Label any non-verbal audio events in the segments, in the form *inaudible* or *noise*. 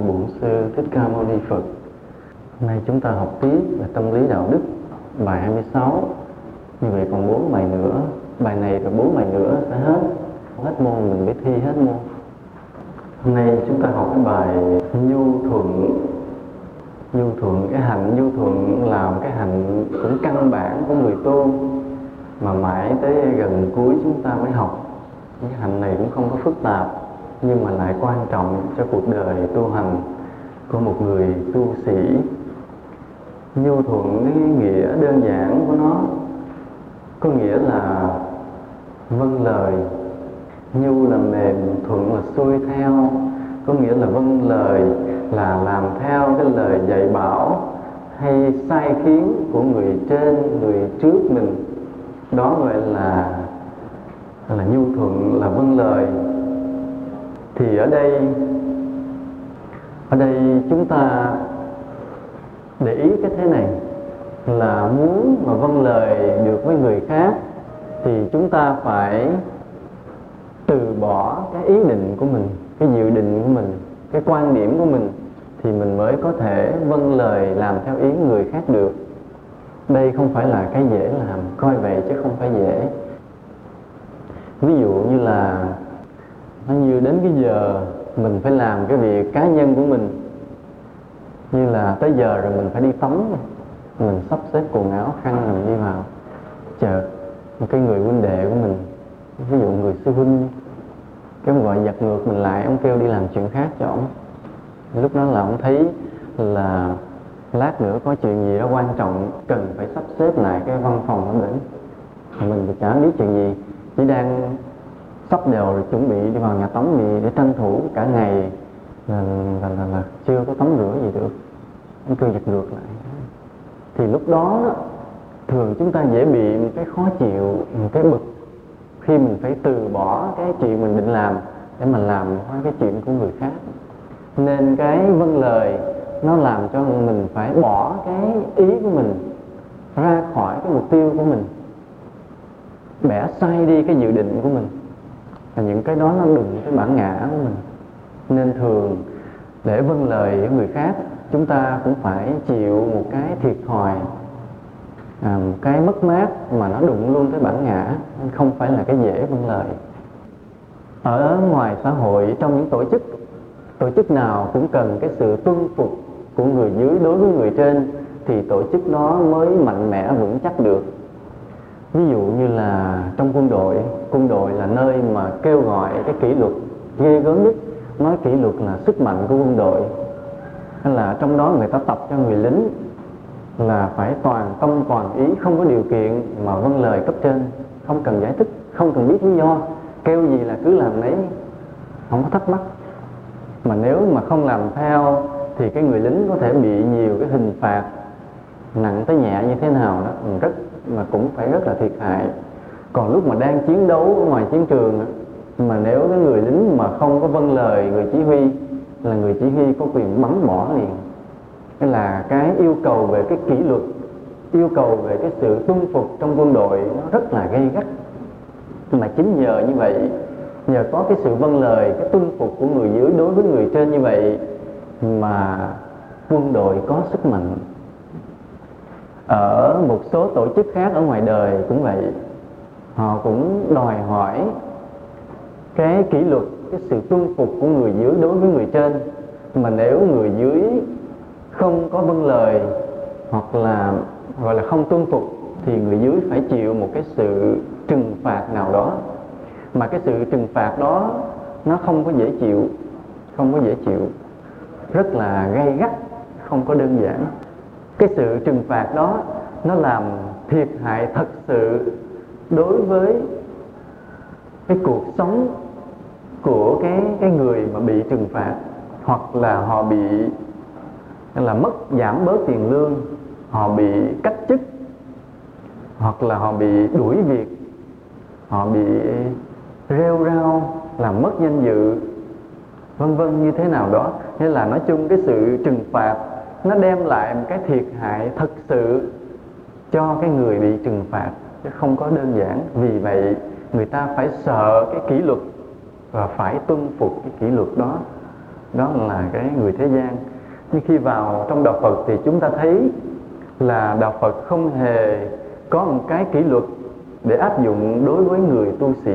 Bổn Sư Thích Ca Mâu Ni Phật. Hôm nay chúng ta học tiếp về tâm lý đạo đức, bài 26. Như vậy còn bốn bài nữa, bài này và bốn bài nữa sẽ hết. Hết môn mình mới thi hết môn. Hôm nay chúng ta học cái bài nhu thuận. Nhu thuận, cái hạnh nhu thuận là một cái hạnh cũng căn bản của người tu mà mãi tới gần cuối chúng ta mới học. Cái hạnh này cũng không có phức tạp nhưng mà lại quan trọng cho cuộc đời tu hành của một người tu sĩ. Nhu thuận cái nghĩa đơn giản của nó có nghĩa là vâng lời. Nhu là mềm, thuận là xuôi theo, có nghĩa là vâng lời, là làm theo cái lời dạy bảo hay sai khiến của người trên, người trước mình. Đó gọi là là nhu thuận, là vâng lời thì ở đây ở đây chúng ta để ý cái thế này là muốn mà vâng lời được với người khác thì chúng ta phải từ bỏ cái ý định của mình, cái dự định của mình, cái quan điểm của mình thì mình mới có thể vâng lời làm theo ý người khác được. Đây không phải là cái dễ làm, coi vậy chứ không phải dễ. Ví dụ như là nó như đến cái giờ mình phải làm cái việc cá nhân của mình. Như là tới giờ rồi mình phải đi tắm. Mình sắp xếp quần áo khăn rồi mình đi vào. Chợt một cái người huynh đệ của mình ví dụ người sư huynh cái ông gọi giật ngược mình lại ông kêu đi làm chuyện khác cho ông. Lúc đó là ông thấy là lát nữa có chuyện gì đó quan trọng cần phải sắp xếp lại cái văn phòng ở mình, mình thì chả biết chuyện gì chỉ đang sắp đều rồi chuẩn bị đi vào nhà tắm thì để tranh thủ cả ngày. Là, là, là, là chưa có tắm rửa gì được. Anh cười giật ngược lại. Thì lúc đó, đó thường chúng ta dễ bị một cái khó chịu một cái bực khi mình phải từ bỏ cái chuyện mình định làm để mà làm cái chuyện của người khác. Nên cái vâng lời nó làm cho mình phải bỏ cái ý của mình ra khỏi cái mục tiêu của mình. Bẻ sai đi cái dự định của mình và những cái đó nó đụng cái bản ngã của mình. Nên thường để vâng lời của người khác chúng ta cũng phải chịu một cái thiệt thòi à, một cái mất mát mà nó đụng luôn tới bản ngã không phải là cái dễ vâng lời. Ở ngoài xã hội trong những tổ chức tổ chức nào cũng cần cái sự tuân phục của người dưới đối với người trên thì tổ chức đó mới mạnh mẽ vững chắc được. Ví dụ như là trong quân đội quân đội là nơi mà kêu gọi cái kỷ luật ghê gớm nhất, nói kỷ luật là sức mạnh của quân đội. Hay là trong đó người ta tập cho người lính là phải toàn tâm, toàn ý, không có điều kiện mà vâng lời cấp trên, không cần giải thích, không cần biết lý do, kêu gì là cứ làm đấy không có thắc mắc. Mà nếu mà không làm theo thì cái người lính có thể bị nhiều cái hình phạt nặng tới nhẹ như thế nào đó, rất mà cũng phải rất là thiệt hại còn lúc mà đang chiến đấu ở ngoài chiến trường mà nếu cái người lính mà không có vâng lời người chỉ huy, là người chỉ huy có quyền bắn bỏ liền. Cái là cái yêu cầu về cái kỷ luật, yêu cầu về cái sự tuân phục trong quân đội nó rất là gây gắt. Mà chính nhờ như vậy, nhờ có cái sự vâng lời, cái tuân phục của người dưới đối với người trên như vậy, mà quân đội có sức mạnh. Ở một số tổ chức khác ở ngoài đời cũng vậy họ cũng đòi hỏi cái kỷ luật, cái sự tuân phục của người dưới đối với người trên. Mà nếu người dưới không có vâng lời hoặc là, gọi là không tuân phục, thì người dưới phải chịu một cái sự trừng phạt nào đó. Mà cái sự trừng phạt đó, nó không có dễ chịu, không có dễ chịu. Rất là gay gắt, không có đơn giản. Cái sự trừng phạt đó, nó làm thiệt hại thật sự đối với cái cuộc sống của cái cái người mà bị trừng phạt, hoặc là họ bị là mất, giảm bớt tiền lương, họ bị cách chức, hoặc là họ bị đuổi việc, họ bị rêu rao làm mất danh dự, vân vân như thế nào đó. Nghĩa là nói chung cái sự trừng phạt nó đem lại một cái thiệt hại thật sự cho cái người bị trừng phạt chứ không có đơn giản. Vì vậy, người ta phải sợ cái kỷ luật và phải tuân phục cái kỷ luật đó. Đó là cái người thế gian. Nhưng khi vào trong đạo Phật thì chúng ta thấy là đạo Phật không hề có một cái kỷ luật để áp dụng đối với người tu sĩ.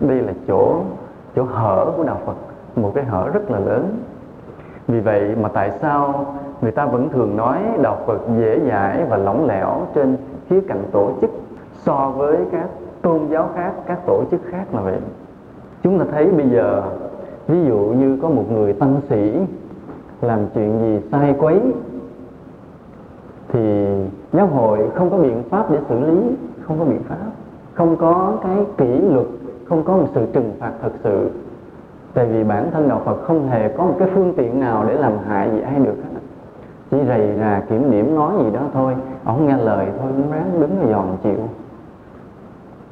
Đây là chỗ chỗ hở của đạo Phật, một cái hở rất là lớn. Vì vậy mà tại sao người ta vẫn thường nói đạo Phật dễ dãi và lỏng lẻo trên khía cạnh tổ chức so với các tôn giáo khác, các tổ chức khác là vậy. Chúng ta thấy bây giờ, ví dụ như có một người tăng sĩ làm chuyện gì sai quấy, thì giáo hội không có biện pháp để xử lý, không có biện pháp, không có cái kỷ luật, không có một sự trừng phạt thật sự. Tại vì bản thân đạo Phật không hề có một cái phương tiện nào để làm hại gì ai được hết chỉ rầy rà kiểm điểm nói gì đó thôi ông nghe lời thôi cũng ráng đứng rồi giòn chịu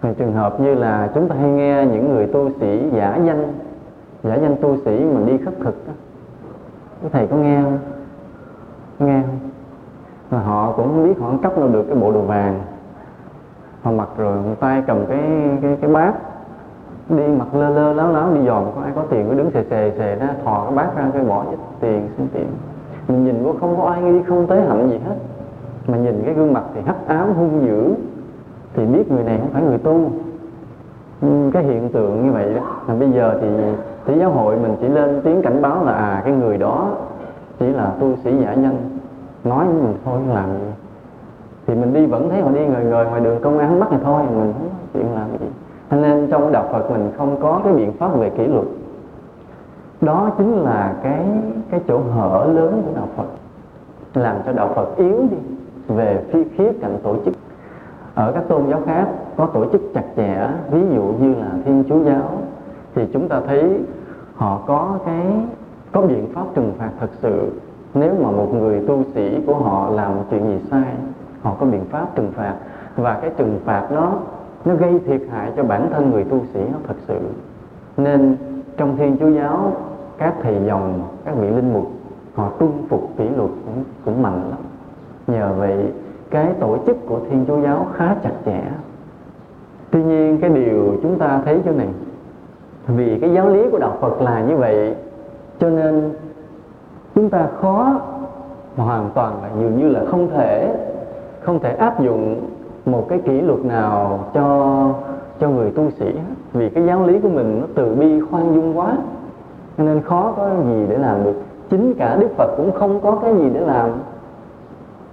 thì trường hợp như là chúng ta hay nghe những người tu sĩ giả danh giả danh tu sĩ mà đi khất thực đó. Các thầy có nghe không? Nghe không? Mà họ cũng không biết họ cấp đâu được cái bộ đồ vàng họ mặc rồi một tay cầm cái cái cái bát, đi mặc lơ lơ láo láo, đi dòm có ai có tiền cứ đứng xề xề xề ra, thò cái bát ra, cái bỏ ít tiền xin tiền mình nhìn vô không có ai nghi không tới hạnh gì hết. Mà nhìn cái gương mặt thì hắc ám, hung dữ. Thì biết người này không phải người tu. Cái hiện tượng như vậy đó mà bây giờ thì thế giáo hội mình chỉ lên tiếng cảnh báo là à cái người đó chỉ là tu sĩ giả nhân. Nói với mình thôi, làm gì? Thì mình đi vẫn thấy họ đi ngời ngời ngoài đường công an bắt thì thôi, mình không có chuyện làm gì. Cho nên trong đạo Phật mình không có cái biện pháp về kỷ luật đó chính là cái cái chỗ hở lớn của đạo Phật. Làm cho đạo Phật yếu đi về phía khía cạnh tổ chức. Ở các tôn giáo khác có tổ chức chặt chẽ, ví dụ như là thiên chúa giáo, thì chúng ta thấy họ có cái, có biện pháp trừng phạt thật sự. Nếu mà một người tu sĩ của họ làm chuyện gì sai, họ có biện pháp trừng phạt. Và cái trừng phạt đó, nó gây thiệt hại cho bản thân người tu sĩ nó thật sự. Nên trong thiên chúa giáo các thầy dòng các vị linh mục họ tuân phục kỷ luật cũng, cũng mạnh lắm. Nhờ vậy cái tổ chức của thiên chúa giáo khá chặt chẽ. Tuy nhiên cái điều chúng ta thấy chỗ này vì cái giáo lý của đạo phật là như vậy cho nên chúng ta khó hoàn toàn là dường như là không thể không thể áp dụng một cái kỷ luật nào cho cho người tu sĩ. Vì cái giáo lý của mình nó từ bi khoan dung quá cho nên khó có gì để làm được. Chính cả đức phật cũng không có cái gì để làm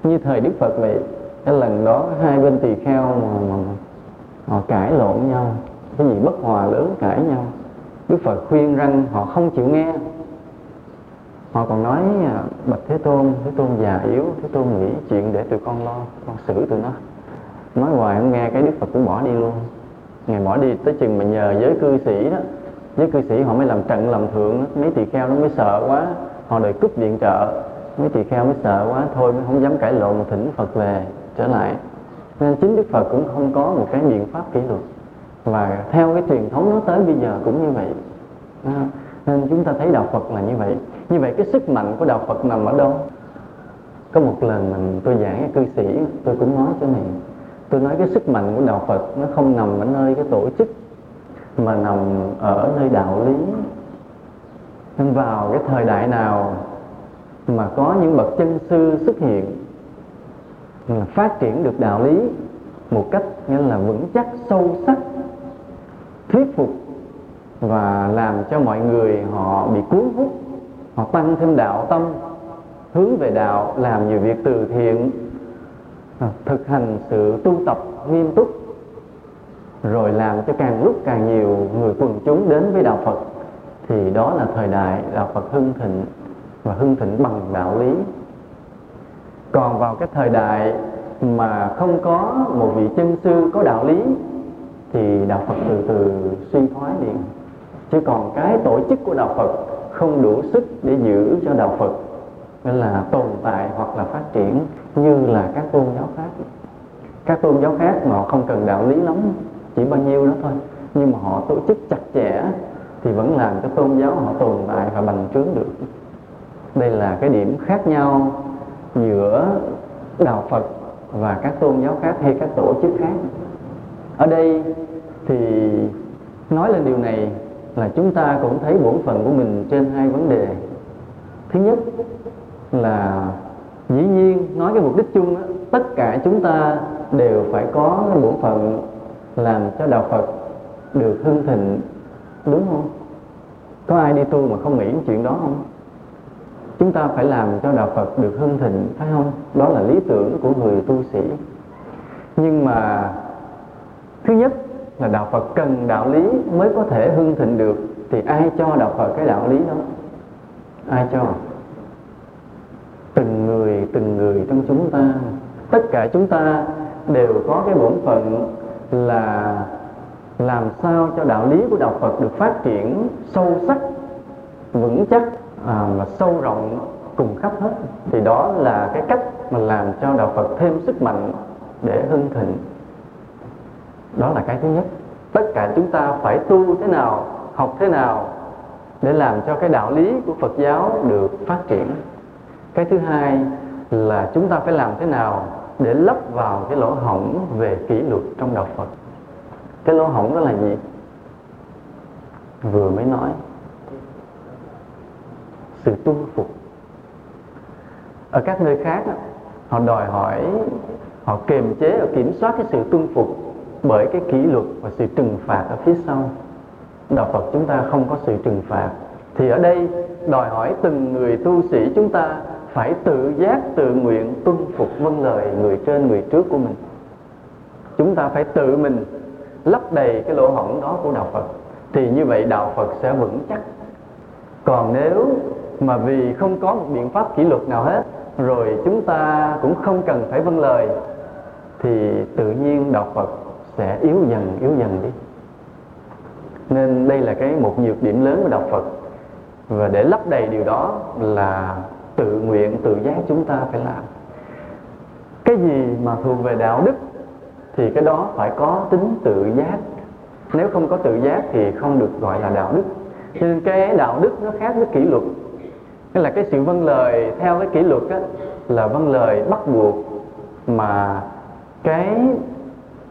như thời đức phật vậy. Cái lần đó hai bên tỳ kheo mà, mà, mà họ cãi lộn nhau. Cái gì bất hòa lớn cãi nhau. Đức phật khuyên rằng họ không chịu nghe. Họ còn nói à, bạch thế tôn thế tôn già yếu thế tôn nghĩ chuyện để tụi con lo con xử tụi nó. Nói hoài không nghe cái đức phật cũng bỏ đi luôn. Ngày bỏ đi tới chừng mà nhờ giới cư sĩ đó giới cư sĩ họ mới làm trận, làm thượng mấy tỳ kheo nó mới sợ quá. Họ đòi cúp viện trợ, mấy tỳ kheo mới sợ quá. Thôi mới không dám cãi lộn mà thỉnh phật về, trở lại. Nên chính đức phật cũng không có một cái biện pháp kỷ luật. Và theo cái truyền thống nó tới bây giờ cũng như vậy. Nên chúng ta thấy đạo phật là như vậy. Như vậy cái sức mạnh của đạo phật nằm ở đâu? Có một lần mình, tôi giảng cái cư sĩ, tôi cũng nói cho này tôi nói cái sức mạnh của đạo phật nó không nằm ở nơi cái tổ chức mà nằm ở nơi đạo lý. Nên vào cái thời đại nào mà có những bậc chân sư xuất hiện phát triển được đạo lý một cách nghĩa là vững chắc, sâu sắc, thuyết phục và làm cho mọi người họ bị cuốn hút, họ tăng thêm đạo tâm, hướng về đạo, làm nhiều việc từ thiện, thực hành sự tu tập nghiêm túc rồi làm cho càng lúc càng nhiều người quần chúng đến với đạo Phật. Thì đó là thời đại đạo Phật hưng thịnh và hưng thịnh bằng đạo lý. Còn vào cái thời đại mà không có một vị chân sư có đạo lý, thì đạo Phật từ từ suy thoái liền. Chứ còn cái tổ chức của đạo Phật không đủ sức để giữ cho đạo Phật nên là tồn tại hoặc là phát triển như là các tôn giáo khác. Các tôn giáo khác mà họ không cần đạo lý lắm chỉ bao nhiêu đó thôi. Nhưng mà họ tổ chức chặt chẽ thì vẫn làm cho tôn giáo họ tồn tại và bành trướng được. Đây là cái điểm khác nhau giữa đạo Phật và các tôn giáo khác hay các tổ chức khác. Ở đây thì nói lên điều này là chúng ta cũng thấy bổn phận của mình trên hai vấn đề. Thứ nhất là dĩ nhiên nói cái mục đích chung đó, tất cả chúng ta đều phải có cái bổn phận làm cho đạo Phật được hưng thịnh, đúng không? Có ai đi tu mà không nghĩ chuyện đó không? Chúng ta phải làm cho đạo Phật được hưng thịnh, phải không? Đó là lý tưởng của người tu sĩ. Nhưng mà thứ nhất là đạo Phật cần đạo lý mới có thể hưng thịnh được, thì ai cho đạo Phật cái đạo lý đó? Ai cho? Từng người từng người trong chúng ta. Tất cả chúng ta đều có cái bổn phận là làm sao cho đạo lý của đạo Phật được phát triển sâu sắc vững chắc à, và sâu rộng cùng khắp hết. Thì đó là cái cách mà làm cho đạo Phật thêm sức mạnh để hưng thịnh. Đó là cái thứ nhất. Tất cả chúng ta phải tu thế nào học thế nào để làm cho cái đạo lý của Phật giáo được phát triển. Cái thứ hai là chúng ta phải làm thế nào để lấp vào cái lỗ hổng về kỷ luật trong đạo Phật. Cái lỗ hổng đó là gì? Vừa mới nói, sự tuân phục. Ở các nơi khác họ đòi hỏi, họ kiềm chế và kiểm soát cái sự tuân phục bởi cái kỷ luật và sự trừng phạt ở phía sau. Đạo Phật chúng ta không có sự trừng phạt. Thì ở đây đòi hỏi từng người tu sĩ chúng ta phải tự giác, tự nguyện tuân phục vâng lời người trên, người trước của mình. Chúng ta phải tự mình lấp đầy cái lỗ hổng đó của đạo Phật, thì như vậy đạo Phật sẽ vững chắc. Còn nếu mà vì không có một biện pháp kỷ luật nào hết, rồi chúng ta cũng không cần phải vâng lời, thì tự nhiên đạo Phật sẽ yếu dần yếu dần đi. Nên đây là cái một nhược điểm lớn của đạo Phật. Và để lấp đầy điều đó là tự nguyện tự giác chúng ta phải làm. Cái gì mà thuộc về đạo đức thì cái đó phải có tính tự giác. Nếu không có tự giác thì không được gọi là đạo đức. Cho nên cái đạo đức nó khác với kỷ luật. Nên là cái sự vâng lời theo cái kỷ luật á, là vâng lời bắt buộc mà cái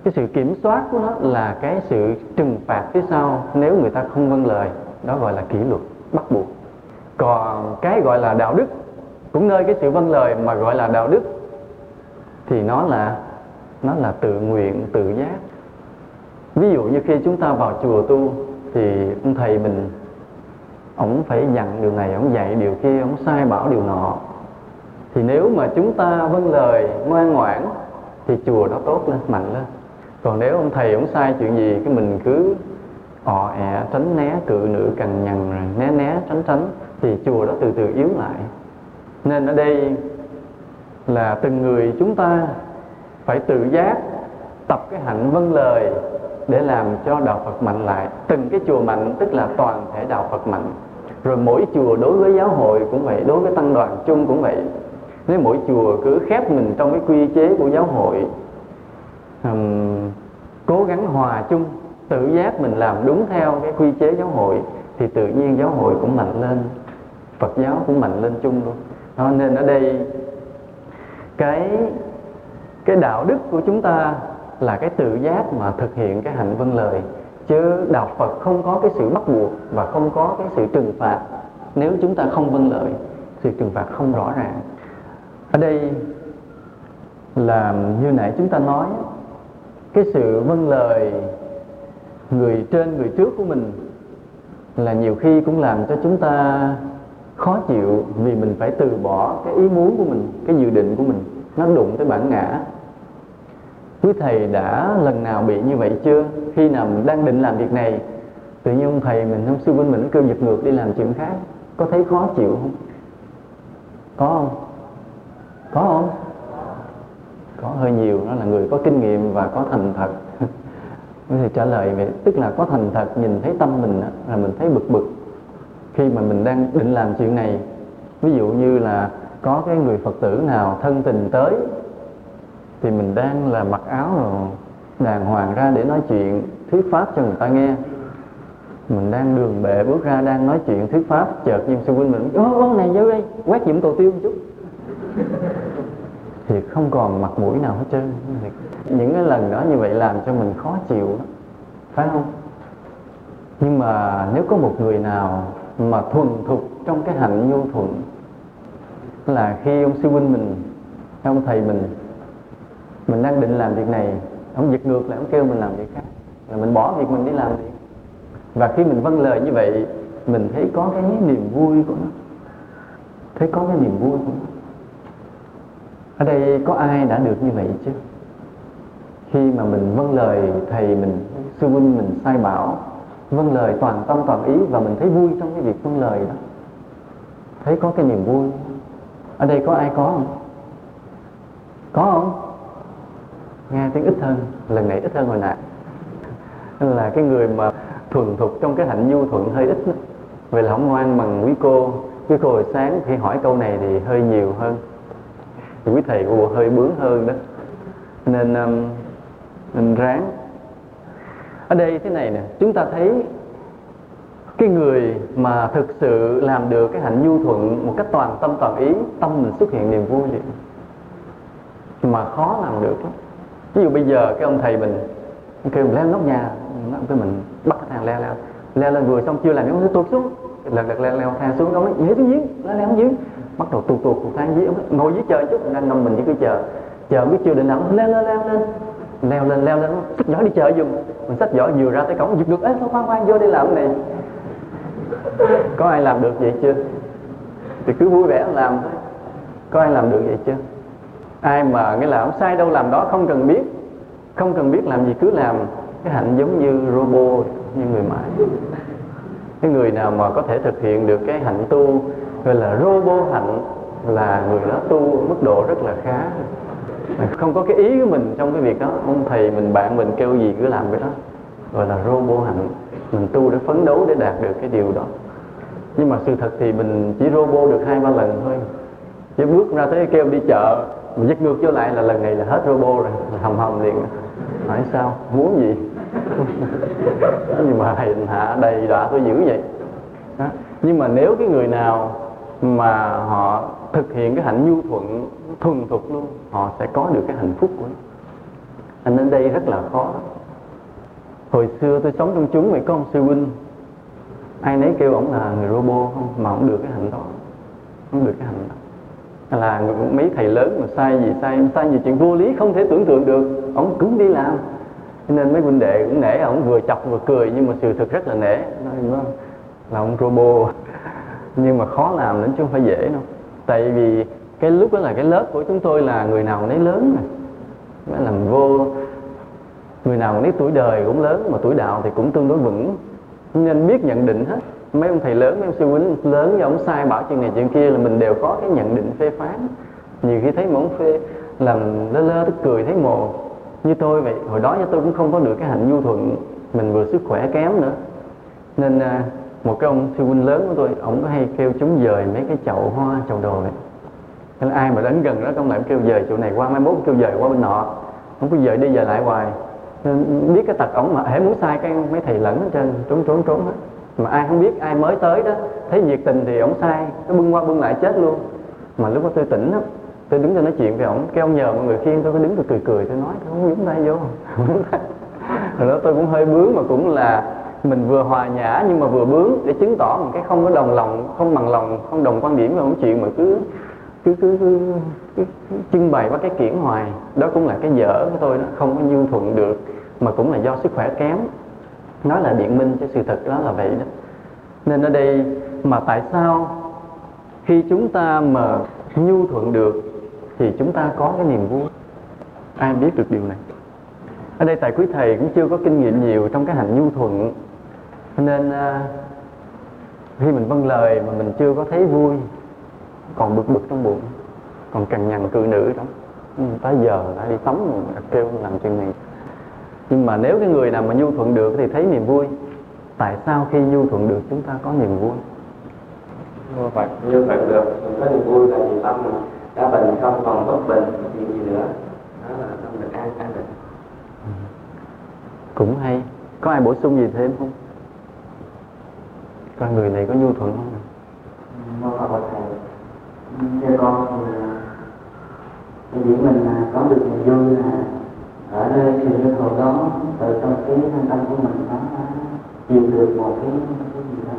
cái sự kiểm soát của nó là cái sự trừng phạt phía sau nếu người ta không vâng lời. Đó gọi là kỷ luật bắt buộc. Còn cái gọi là đạo đức cũng nơi cái sự vâng lời mà gọi là đạo đức, thì nó là nó là tự nguyện, tự giác. Ví dụ như khi chúng ta vào chùa tu, thì ông thầy mình, ông phải dặn điều này, ông dạy điều kia, ông sai bảo điều nọ. Thì nếu mà chúng ta vâng lời, ngoan ngoãn, thì chùa nó tốt lên, mạnh lên. Còn nếu ông thầy ông sai chuyện gì, cái mình cứ ọ ẹ, tránh né, cự nữ cằn nhằn, rồi né né, tránh tránh, thì chùa đó từ từ yếu lại nên ở đây là từng người chúng ta phải tự giác tập cái hạnh vâng lời để làm cho đạo Phật mạnh lại. Từng cái chùa mạnh tức là toàn thể đạo Phật mạnh. Rồi mỗi chùa đối với giáo hội cũng vậy đối với tăng đoàn chung cũng vậy. Nếu mỗi chùa cứ khép mình trong cái quy chế của giáo hội um, cố gắng hòa chung tự giác mình làm đúng theo cái quy chế giáo hội thì tự nhiên giáo hội cũng mạnh lên Phật giáo cũng mạnh lên chung luôn đó, nên ở đây cái cái đạo đức của chúng ta là cái tự giác mà thực hiện cái hạnh vâng lời. Chứ đạo Phật không có cái sự bắt buộc và không có cái sự trừng phạt. Nếu chúng ta không vâng lời sự trừng phạt không rõ ràng. Ở đây là như nãy chúng ta nói cái sự vâng lời người trên người trước của mình là nhiều khi cũng làm cho chúng ta khó chịu vì mình phải từ bỏ cái ý muốn của mình cái dự định của mình nó đụng tới bản ngã. Quý thầy đã lần nào bị như vậy chưa? Khi nào mình đang định làm việc này? Tự nhiên ông thầy mình ông sư huynh mình kêu giật ngược đi làm chuyện khác. Có thấy khó chịu không? Có không? Có không? Có hơi nhiều. Đó là người có kinh nghiệm và có thành thật. *laughs* Thầy trả lời vậy tức là có thành thật nhìn thấy tâm mình đó, là mình thấy bực bực khi mà mình đang định làm chuyện này, ví dụ như là có cái người phật tử nào thân tình tới, thì mình đang là mặc áo rồi đàng hoàng ra để nói chuyện thuyết pháp cho người ta nghe. Mình đang đường bệ bước ra đang nói chuyện thuyết pháp, chợt nhiên sư huynh mình ô con này, vô đây, quét dụm cầu tiêu một chút. Thì không còn mặt mũi nào hết trơn. Những cái lần đó như vậy làm cho mình khó chịu phải không? Nhưng mà nếu có một người nào mà thuần thục trong cái hạnh nhu thuận. Là khi ông sư huynh mình, ông thầy mình mình đang định làm việc này, ông giật ngược lại, ông kêu mình làm việc khác, là mình bỏ việc mình đi làm việc và khi mình vâng lời như vậy, mình thấy có cái niềm vui của nó. Thấy có cái niềm vui của nó. Ở đây có ai đã được như vậy chứ? Khi mà mình vâng lời thầy mình sư huynh mình sai bảo vâng lời toàn tâm toàn ý và mình thấy vui trong cái việc vâng lời đó. Thấy có cái niềm vui. Ở đây có ai có không? Có không? Nghe tiếng ít hơn lần này ít hơn hồi nãy. Là cái người mà thuần thục trong cái hạnh nhu thuận hơi ít đó. vậy là không ngoan bằng quý cô. Quý cô hồi sáng khi hỏi câu này thì hơi nhiều hơn. Thì quý thầy của hơi bướng hơn đó. Nên um, mình ráng ở đây thế này nè, chúng ta thấy cái người mà thực sự làm được cái hạnh nhu thuận một cách toàn tâm toàn ý, tâm mình xuất hiện niềm vui liền. Mà khó làm được lắm. Ví dụ bây giờ cái ông thầy mình, ông kêu mình leo nóc nhà cái mình bắt cái thằng leo leo. Leo lên vừa xong chưa làm nó tuột xuống. Lần lượt leo leo, thang xuống, ông nói, nhảy xuống giếng nó leo xuống giếng bắt đầu tuột tuột tuột thang giếng ngồi dưới chờ chút đang nằm mình chỉ cứ chờ chờ biết chưa định nào leo leo leo lên leo lên leo lên. Xách giỏ đi chợ dùng mình xách giỏ vừa ra tới cổng, giật được. Ấy khoan khoan vô đi làm này. Có ai làm được vậy chưa? Thì cứ vui vẻ làm. Thôi có ai làm được vậy chưa? Ai mà cái là không sai đâu, làm đó không cần biết. Không cần biết làm gì, cứ làm. Cái hạnh giống như robot như người máy cái người nào mà có thể thực hiện được cái hạnh tu, gọi là robot hạnh, là người đó tu mức độ rất là khá không có cái ý của mình trong cái việc đó. Ông thầy mình, bạn mình kêu gì cứ làm cái đó. Gọi là robot hạnh. Mình tu để phấn đấu để đạt được cái điều đó. Nhưng mà sự thật thì mình chỉ robot được hai, ba lần thôi. Chứ bước ra tới kêu đi chợ, mình dứt ngược vô lại là lần này là hết robot rồi. Hầm hầm liền. Hỏi sao? Muốn gì? *laughs* Nhưng mà hành hạ đầy đọa tôi dữ vậy. Đó. nhưng mà nếu cái người nào mà họ thực hiện cái hạnh nhu thuận thuần thục luôn. Họ sẽ có được cái hạnh phúc của nó. Anh đến đây rất là khó. Hồi xưa tôi sống trong chúng vậy có ông sư huynh. Ai nấy kêu ổng là người robot không? Mà ổng được cái hạnh đó. Không được cái hạnh đó. Là mấy thầy lớn mà sai gì, sai sai gì chuyện vô lý không thể tưởng tượng được. Ổng cũng đi làm. Cho nên mấy huynh đệ cũng nể, ổng vừa chọc vừa cười, nhưng mà sự thật rất là nể. Nói là ông robot nhưng mà khó làm đến chứ không phải dễ đâu. Tại vì cái lúc đó là cái lớp của chúng tôi là người nào nấy lớn mà. Mới làm vô, người nào nấy tuổi đời cũng lớn mà tuổi đạo thì cũng tương đối vững. Nên biết nhận định hết. Mấy ông thầy lớn, mấy ông sư huynh lớn và ông sai bảo chuyện này chuyện kia là mình đều có cái nhận định phê phán. Nhiều khi thấy một ông phê, làm lơ lơ tức cười thấy mồ. Như tôi vậy, hồi đó tôi cũng không có được cái hạnh nhu thuận, mình vừa sức khỏe kém nữa. Nên à, một cái ông sư huynh lớn của tôi, ông có hay kêu chúng dời mấy cái chậu hoa, chậu đồ vậy nên ai mà đến gần đó công lại kêu về chỗ này qua, mai mốt kêu về qua bên nọ. Không có dời đi dời lại hoài. Nên biết cái tật ổng mà, hễ muốn sai cái mấy thầy lẫn ở trên, trốn trốn trốn hết. Mà ai không biết, ai mới tới đó, thấy nhiệt tình thì ổng sai, nó bưng qua bưng lại chết luôn. Mà lúc đó tôi tỉnh đó tôi đứng ra nói chuyện với ổng cái ông nhờ mọi người khiêng tôi có đứng tôi cười cười, tôi nói tôi không, nhúng tay vô. *laughs* Rồi đó tôi cũng hơi bướng mà cũng là mình vừa hòa nhã nhưng mà vừa bướng để chứng tỏ một cái không có đồng lòng, không bằng lòng, không đồng quan điểm với một chuyện mà cứ cứ cứ, cứ, cứ, trưng bày qua cái kiển hoài. Đó cũng là cái dở của tôi nó không có nhu thuận được mà cũng là do sức khỏe kém. Nói là biện minh cho sự thật đó là vậy đó. Nên ở đây mà tại sao khi chúng ta mà nhu thuận được thì chúng ta có cái niềm vui? Ai biết được điều này? Ở đây tại quý thầy cũng chưa có kinh nghiệm nhiều trong cái hành nhu thuận. Nên uh, khi mình vâng lời mà mình chưa có thấy vui còn bực bực trong bụng còn cằn nhằn cự nữ đó ừ, tới giờ đã đi tắm rồi kêu làm chuyện này. Nhưng mà nếu cái người nào mà nhu thuận được thì thấy niềm vui. Tại sao khi nhu thuận được chúng ta có niềm vui? Nhu Phật nhu thuận được mình có niềm vui là vì tâm mình đã bình không còn bất bình chuyện gì nữa? Đó là tâm được an an định cũng hay. Có ai bổ sung gì thêm không? Coi người này có nhu thuận không? Mô phật thầy theo con thì à, diễn mình là có được niềm vui là ở nơi sự như hồ đó, từ trong cái thân tâm của mình nó tìm được một cái cái gì đó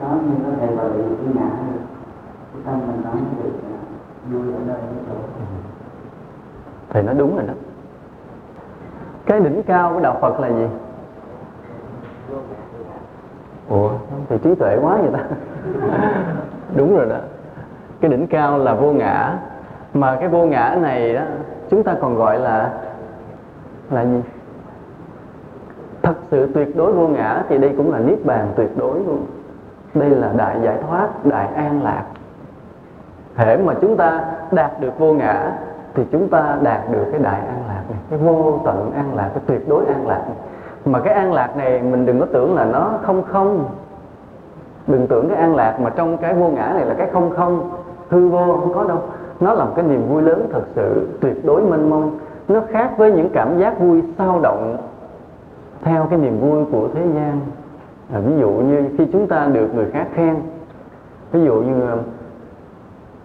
đó như có thể gọi là cái ngã được. Cái tâm mình nó được à, vui ở nơi cái chỗ. Thầy nói đúng rồi đó. Cái đỉnh cao của đạo phật là gì? Ủa thì trí tuệ quá vậy ta. *laughs* Đúng rồi đó cái đỉnh cao là vô ngã. Mà cái vô ngã này đó, chúng ta còn gọi là là gì? Thật sự tuyệt đối vô ngã thì đây cũng là niết bàn tuyệt đối luôn. Đây là đại giải thoát, đại an lạc. Thể mà chúng ta đạt được vô ngã thì chúng ta đạt được cái đại an lạc này, cái vô tận an lạc, cái tuyệt đối an lạc này. mà cái an lạc này mình đừng có tưởng là nó không không. Đừng tưởng cái an lạc mà trong cái vô ngã này là cái không không hư vô không có đâu. Nó là một cái niềm vui lớn thật sự tuyệt đối mênh mông. Nó khác với những cảm giác vui sao động theo cái niềm vui của thế gian. À, ví dụ như khi chúng ta được người khác khen ví dụ như ờ,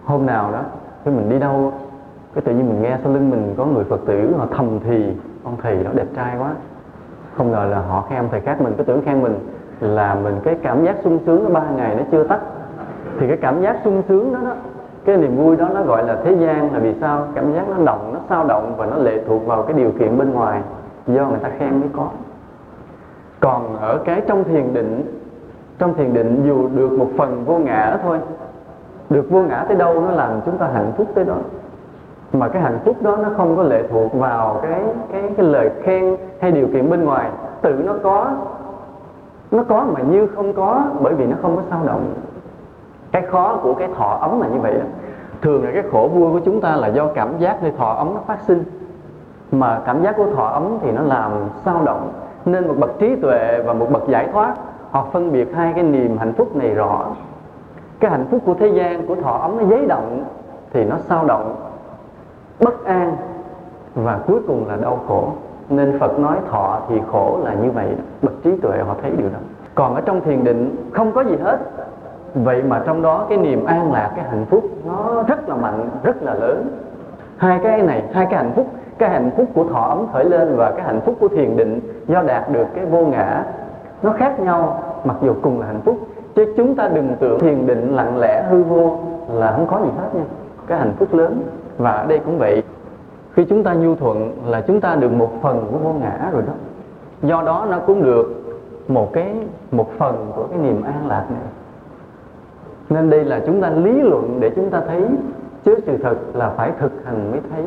hôm nào đó khi mình đi đâu cái tự nhiên mình nghe sau lưng mình có người phật tử họ thầm thì ông thầy đó đẹp trai quá. Không ngờ là họ khen ông thầy khác mình cứ tưởng khen mình là mình cái cảm giác sung sướng nó ba ngày nó chưa tắt. Thì cái cảm giác sung sướng đó đó cái niềm vui đó nó gọi là thế gian là vì sao? Cảm giác nó động nó sao động và nó lệ thuộc vào cái điều kiện bên ngoài do người ta khen mới có. Còn ở cái trong thiền định, trong thiền định dù được một phần vô ngã thôi, được vô ngã tới đâu nó làm chúng ta hạnh phúc tới đó. Mà cái hạnh phúc đó nó không có lệ thuộc vào cái cái cái lời khen hay điều kiện bên ngoài. Tự nó có nó có mà như không có bởi vì nó không có sao động cái khó của cái thọ ấm là như vậy đó thường là cái khổ vui của chúng ta là do cảm giác nơi thọ ấm nó phát sinh. Mà cảm giác của thọ ấm thì nó làm sao động. Nên một bậc trí tuệ và một bậc giải thoát, họ phân biệt hai cái niềm hạnh phúc này rõ. Cái hạnh phúc của thế gian, của thọ ấm nó giấy động thì nó sao động. Bất an và cuối cùng là đau khổ. Nên Phật nói thọ thì khổ là như vậy. Bậc trí tuệ họ thấy điều đó. Còn ở trong thiền định không có gì hết vậy mà trong đó cái niềm an lạc, cái hạnh phúc nó rất là mạnh, rất là lớn. Hai cái này, hai cái hạnh phúc, cái hạnh phúc của thọ ấm khởi lên và cái hạnh phúc của thiền định do đạt được cái vô ngã, nó khác nhau, mặc dù cùng là hạnh phúc. Chứ chúng ta đừng tưởng thiền định lặng lẽ, hư vô là không có gì hết nha. Cái hạnh phúc lớn, và ở đây cũng vậy. Khi chúng ta nhu thuận là chúng ta được một phần của vô ngã rồi đó. Do đó nó cũng được một cái, một phần của cái niềm an lạc này nên đây là chúng ta lý luận để chúng ta thấy chứ sự thật là phải thực hành mới thấy.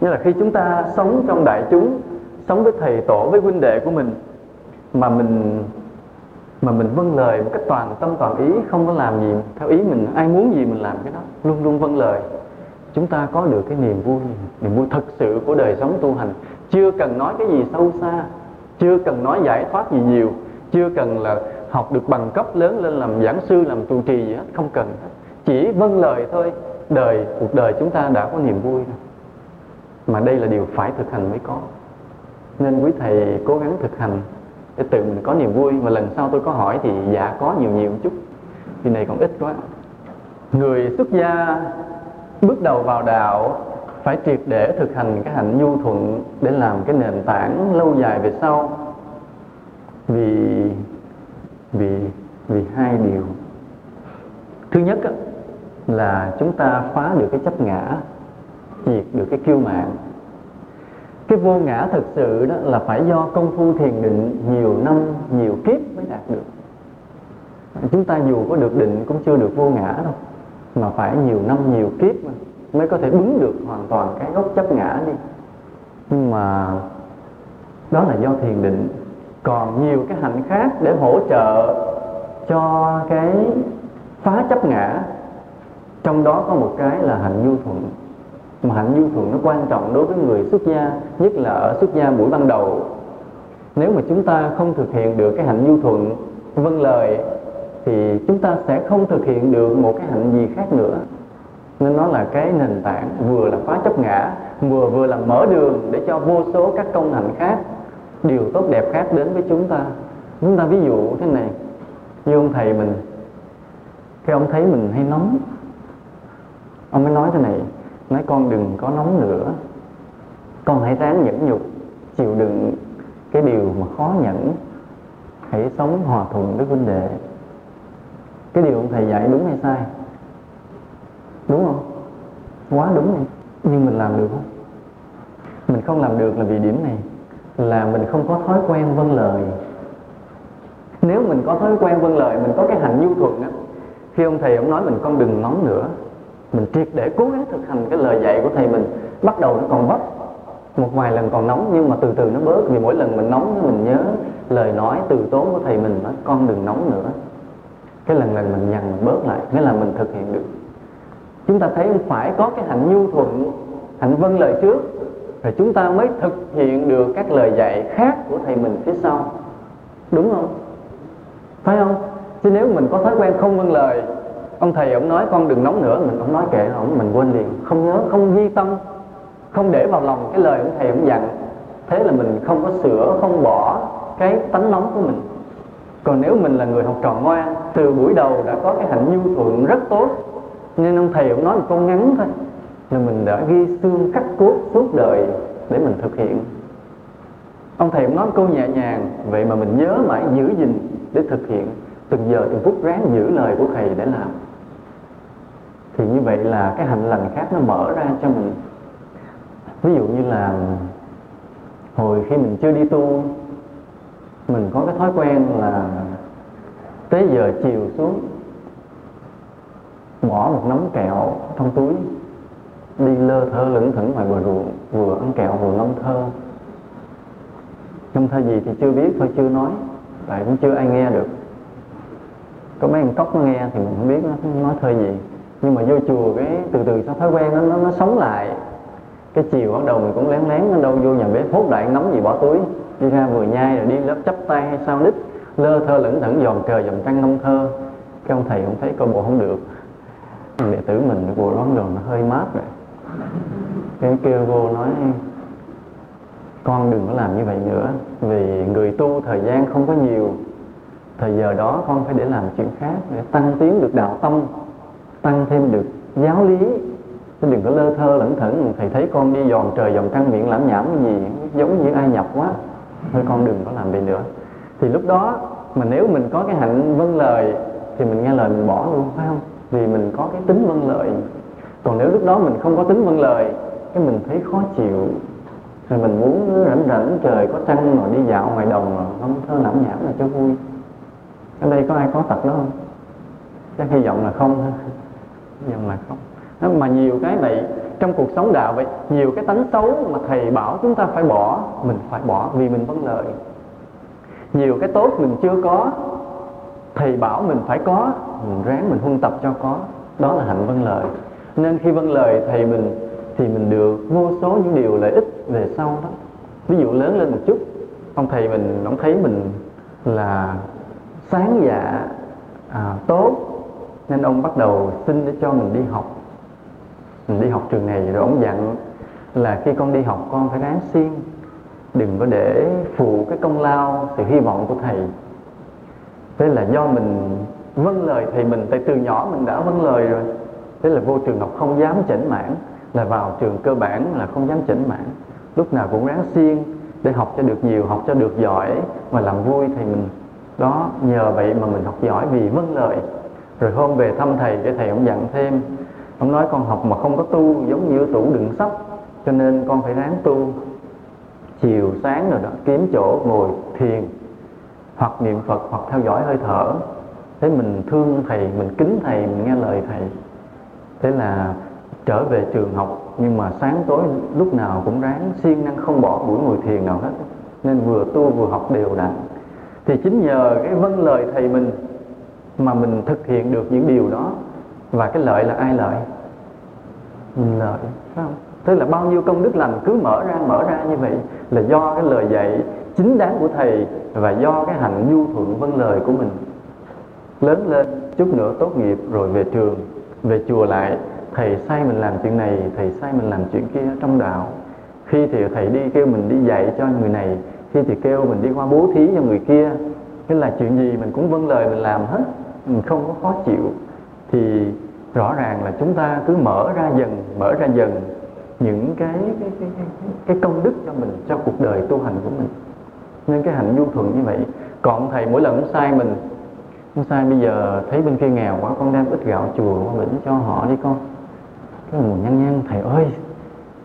Như là khi chúng ta sống trong đại chúng, sống với thầy tổ, với huynh đệ của mình, mà mình mà mình vâng lời một cách toàn tâm toàn ý, không có làm gì theo ý mình, ai muốn gì mình làm cái đó, luôn luôn vâng lời. Chúng ta có được cái niềm vui niềm vui thật sự của đời sống tu hành. Chưa cần nói cái gì sâu xa, chưa cần nói giải thoát gì nhiều, chưa cần là học được bằng cấp lớn lên làm giảng sư, làm trụ trì gì hết, không cần. Hết chỉ vâng lời thôi, đời, cuộc đời chúng ta đã có niềm vui rồi. Mà đây là điều phải thực hành mới có. Nên quý thầy cố gắng thực hành để tự mình có niềm vui. Mà lần sau tôi có hỏi thì dạ có nhiều nhiều một chút. Vì này còn ít quá. Người xuất gia bước đầu vào đạo phải triệt để thực hành cái hạnh nhu thuận để làm cái nền tảng lâu dài về sau. Vì vì vì hai điều. Thứ nhất á, là chúng ta phá được cái chấp ngã diệt được cái kiêu mạng cái vô ngã thực sự đó là phải do công phu thiền định nhiều năm nhiều kiếp mới đạt được. Chúng ta dù có được định cũng chưa được vô ngã đâu mà phải nhiều năm nhiều kiếp mà mới có thể bứng được hoàn toàn cái gốc chấp ngã đi. Nhưng mà đó là do thiền định còn nhiều cái hạnh khác để hỗ trợ cho cái phá chấp ngã. Trong đó có một cái là hạnh nhu thuận. Mà hạnh nhu thuận nó quan trọng đối với người xuất gia, nhất là ở xuất gia buổi ban đầu. Nếu mà chúng ta không thực hiện được cái hạnh nhu thuận vâng lời, thì chúng ta sẽ không thực hiện được một cái hạnh gì khác nữa. Nên nó là cái nền tảng vừa là phá chấp ngã, vừa vừa là mở đường để cho vô số các công hạnh khác điều tốt đẹp khác đến với chúng ta. Chúng ta ví dụ thế này, như ông thầy mình, khi ông thấy mình hay nóng, ông mới nói thế này, nói con đừng có nóng nữa. Con hãy ráng nhẫn nhục, chịu đựng cái điều mà khó nhẫn. Hãy sống hòa thuận với huynh đệ. Cái điều ông thầy dạy đúng hay sai? Đúng không? Quá đúng rồi. Nhưng mình làm được không? Mình không làm được là vì điểm này là mình không có thói quen vâng lời. Nếu mình có thói quen vâng lời, mình có cái hành nhu thuận á, khi ông thầy ông nói mình con đừng nóng nữa, mình triệt để cố gắng thực hành cái lời dạy của thầy mình, bắt đầu nó còn vấp một vài lần còn nóng, nhưng mà từ từ nó bớt, vì mỗi lần mình nóng, mình nhớ lời nói từ tốn của thầy mình nói con đừng nóng nữa. Cái lần lần mình nhằn, mình bớt lại, nghĩa là mình thực hiện được. Chúng ta thấy phải có cái hạnh nhu thuận hạnh vâng lời trước thì chúng ta mới thực hiện được các lời dạy khác của thầy mình phía sau. Đúng không? Phải không? Chứ nếu mình có thói quen không vâng lời, ông thầy ông nói con đừng nóng nữa, mình không nói kệ ông, mình quên liền. Không nhớ, không ghi tâm, không để vào lòng cái lời ông thầy ông dặn. Thế là mình không có sửa, không bỏ cái tánh nóng của mình. Còn nếu mình là người học trò ngoan, từ buổi đầu đã có cái hạnh nhu thuận rất tốt, nên ông thầy ông nói một câu ngắn thôi là mình đã ghi xương cắt cốt suốt đời để mình thực hiện. Ông thầy cũng nói câu nhẹ nhàng, vậy mà mình nhớ mãi giữ gìn để thực hiện. Từng giờ từng phút ráng giữ lời của thầy để làm. Thì như vậy là cái hành lành khác nó mở ra cho mình. Ví dụ như là hồi khi mình chưa đi tu, mình có cái thói quen là tới giờ chiều xuống bỏ một nắm kẹo trong túi đi lơ thơ lững thững ngoài bờ ruộng vừa ăn kẹo vừa ngâm thơ. Ngâm thơ gì thì chưa biết thôi chưa nói tại cũng chưa ai nghe được. Có mấy con cốc nó nghe thì mình không biết nó nói thơ gì. Nhưng mà vô chùa cái từ từ sao thói quen nó nó, nó sống lại. Cái chiều bắt đầu mình cũng lén lén nó đâu vô nhà bếp hốt đại nóng gì bỏ túi. Đi ra vừa nhai rồi đi lớp chắp tay hay sao đít lơ thơ lững thững dòm cờ dòm trăng ngâm thơ. Cái ông thầy ông thấy coi bộ không được. Đệ tử mình bộ đón đồ nó hơi mát rồi cái kêu vô nói, con đừng có làm như vậy nữa, vì người tu thời gian không có nhiều. Thời giờ đó con phải để làm chuyện khác để tăng tiến được đạo tâm tăng thêm được giáo lý. Chứ đừng có lơ thơ lẩn thẩn, thầy thấy con đi dòm trời dòm căng miệng lãm nhảm cái gì, giống như ai nhập quá. Thôi con đừng có làm vậy nữa. Thì lúc đó mà nếu mình có cái hạnh vâng lời thì mình nghe lời mình bỏ luôn, phải không? Vì mình có cái tính vâng lời còn nếu lúc đó mình không có tính vâng lời cái mình thấy khó chịu. Rồi mình muốn rảnh rảnh trời có trăng rồi đi dạo ngoài đồng rồi không thơ lãm nhảm là cho vui. Ở đây có ai có tật đó không? Chắc hy vọng là không ha. *laughs* Hy vọng là không. Đó, mà nhiều cái này trong cuộc sống đạo vậy nhiều cái tánh xấu mà thầy bảo chúng ta phải bỏ mình phải bỏ vì mình vâng lời. Nhiều cái tốt mình chưa có thầy bảo mình phải có mình ráng mình huân tập cho có. Đó là hạnh vâng lời nên khi vâng lời thầy mình thì mình được vô số những điều lợi ích về sau đó. Ví dụ lớn lên một chút ông thầy mình ông thấy mình là sáng dạ à, tốt nên ông bắt đầu xin để cho mình đi học. Mình đi học trường này rồi ông dặn là khi con đi học con phải ráng siêng đừng có để phụ cái công lao sự hy vọng của thầy. Thế là do mình vâng lời thầy mình tại từ nhỏ mình đã vâng lời rồi thế là vô trường học không dám chỉnh mãn là vào trường cơ bản là không dám chỉnh mãn lúc nào cũng ráng siêng để học cho được nhiều, học cho được giỏi mà làm vui thì mình đó, nhờ vậy mà mình học giỏi vì vâng lời. Rồi hôm về thăm thầy cái thầy ông dặn thêm, ông nói con học mà không có tu giống như tủ đựng sách cho nên con phải ráng tu. Chiều sáng rồi đó, kiếm chỗ ngồi thiền hoặc niệm phật hoặc theo dõi hơi thở. Thế mình thương thầy, mình kính thầy, mình nghe lời thầy thế là trở về trường học, nhưng mà sáng tối lúc nào cũng ráng, siêng năng không bỏ buổi ngồi thiền nào hết. Nên vừa tu vừa học đều đặn. Thì chính nhờ cái vâng lời thầy mình mà mình thực hiện được những điều đó. Và cái lợi là ai lợi? Mình lợi, phải không? Thế là bao nhiêu công đức lành cứ mở ra mở ra như vậy là do cái lời dạy chính đáng của thầy và do cái hạnh nhu thuận vâng lời của mình. Lớn lên, chút nữa tốt nghiệp rồi về trường về chùa lại thầy sai mình làm chuyện này thầy sai mình làm chuyện kia trong đạo. Khi thì thầy đi kêu mình đi dạy cho người này khi thì kêu mình đi qua bố thí cho người kia. Cái là chuyện gì mình cũng vâng lời mình làm hết mình không có khó chịu. Thì rõ ràng là chúng ta cứ mở ra dần mở ra dần những cái cái, cái, cái, công đức cho mình cho cuộc đời tu hành của mình. Nên cái hạnh nhu thuận như vậy. Còn thầy mỗi lần sai mình ông sai, bây giờ thấy bên kia nghèo quá, con đem ít gạo chùa qua bển cho họ đi con. Cái mùi nhăn nhăn, thầy ơi,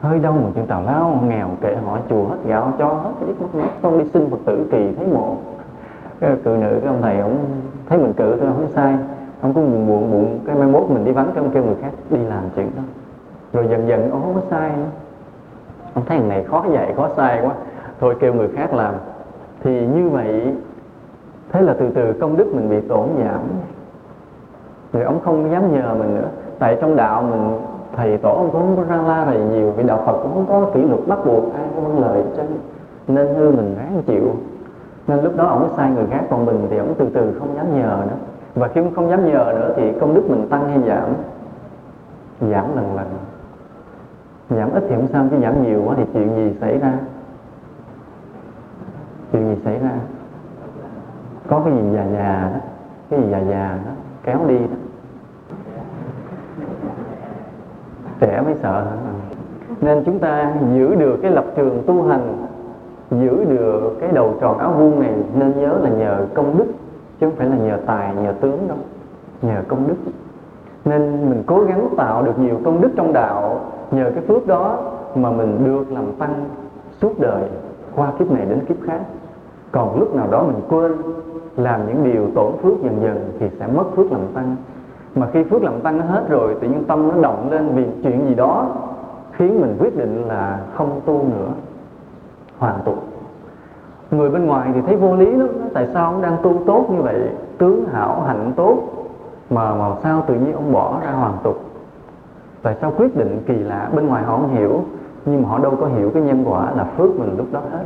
hơi đâu một chuyện tào lao, nghèo kệ họ, chùa hết gạo, cho hết ít mất mát. Con đi xin phật tử kỳ, thấy mộ cái cự nữ, cái ông thầy ông thấy mình cự thôi, không sai. Ông có buồn buồn buồn. Cái mai mốt mình đi vắng, cái ông kêu người khác đi làm chuyện đó. Rồi dần dần ông không có sai nữa. Ông thấy thằng này khó dạy, khó sai quá. Thôi kêu người khác làm. Thì như vậy thế là từ từ công đức mình bị tổn giảm. Rồi ông không dám nhờ mình nữa. Tại trong đạo mình, thầy tổ ông cũng không có ra la thầy nhiều, vì đạo phật cũng không có kỷ luật bắt buộc ai có vâng lời cho nên hư mình ráng chịu. Nên lúc đó ông mới sai người khác, còn mình thì ông từ từ không dám nhờ nữa. Và khi ông không dám nhờ nữa thì công đức mình tăng hay giảm? Giảm lần lần. Giảm ít thì không sao, chứ giảm nhiều quá thì chuyện gì xảy ra? Chuyện gì xảy ra? Có cái gì già già đó, cái gì già già đó, kéo đi đó. Trẻ mới sợ hả? Nên chúng ta giữ được cái lập trường tu hành, giữ được cái đầu tròn áo vuông này, nên nhớ là nhờ công đức, chứ không phải là nhờ tài, nhờ tướng đâu, nhờ công đức. Nên mình cố gắng tạo được nhiều công đức trong đạo, nhờ cái phước đó mà mình được làm tăng suốt đời qua kiếp này đến kiếp khác còn lúc nào đó mình quên, làm những điều tổn phước dần dần thì sẽ mất phước làm tăng. Mà khi phước làm tăng nó hết rồi, tự nhiên tâm nó động lên vì chuyện gì đó khiến mình quyết định là không tu nữa, hoàn tụ người bên ngoài thì thấy vô lý lắm tại sao ông đang tu tốt như vậy? Tướng hảo, hạnh tốt, mà mà sao tự nhiên ông bỏ ra hoàn tục? Tại sao quyết định kỳ lạ? Bên ngoài họ không hiểu, nhưng mà họ đâu có hiểu cái nhân quả là phước mình lúc đó hết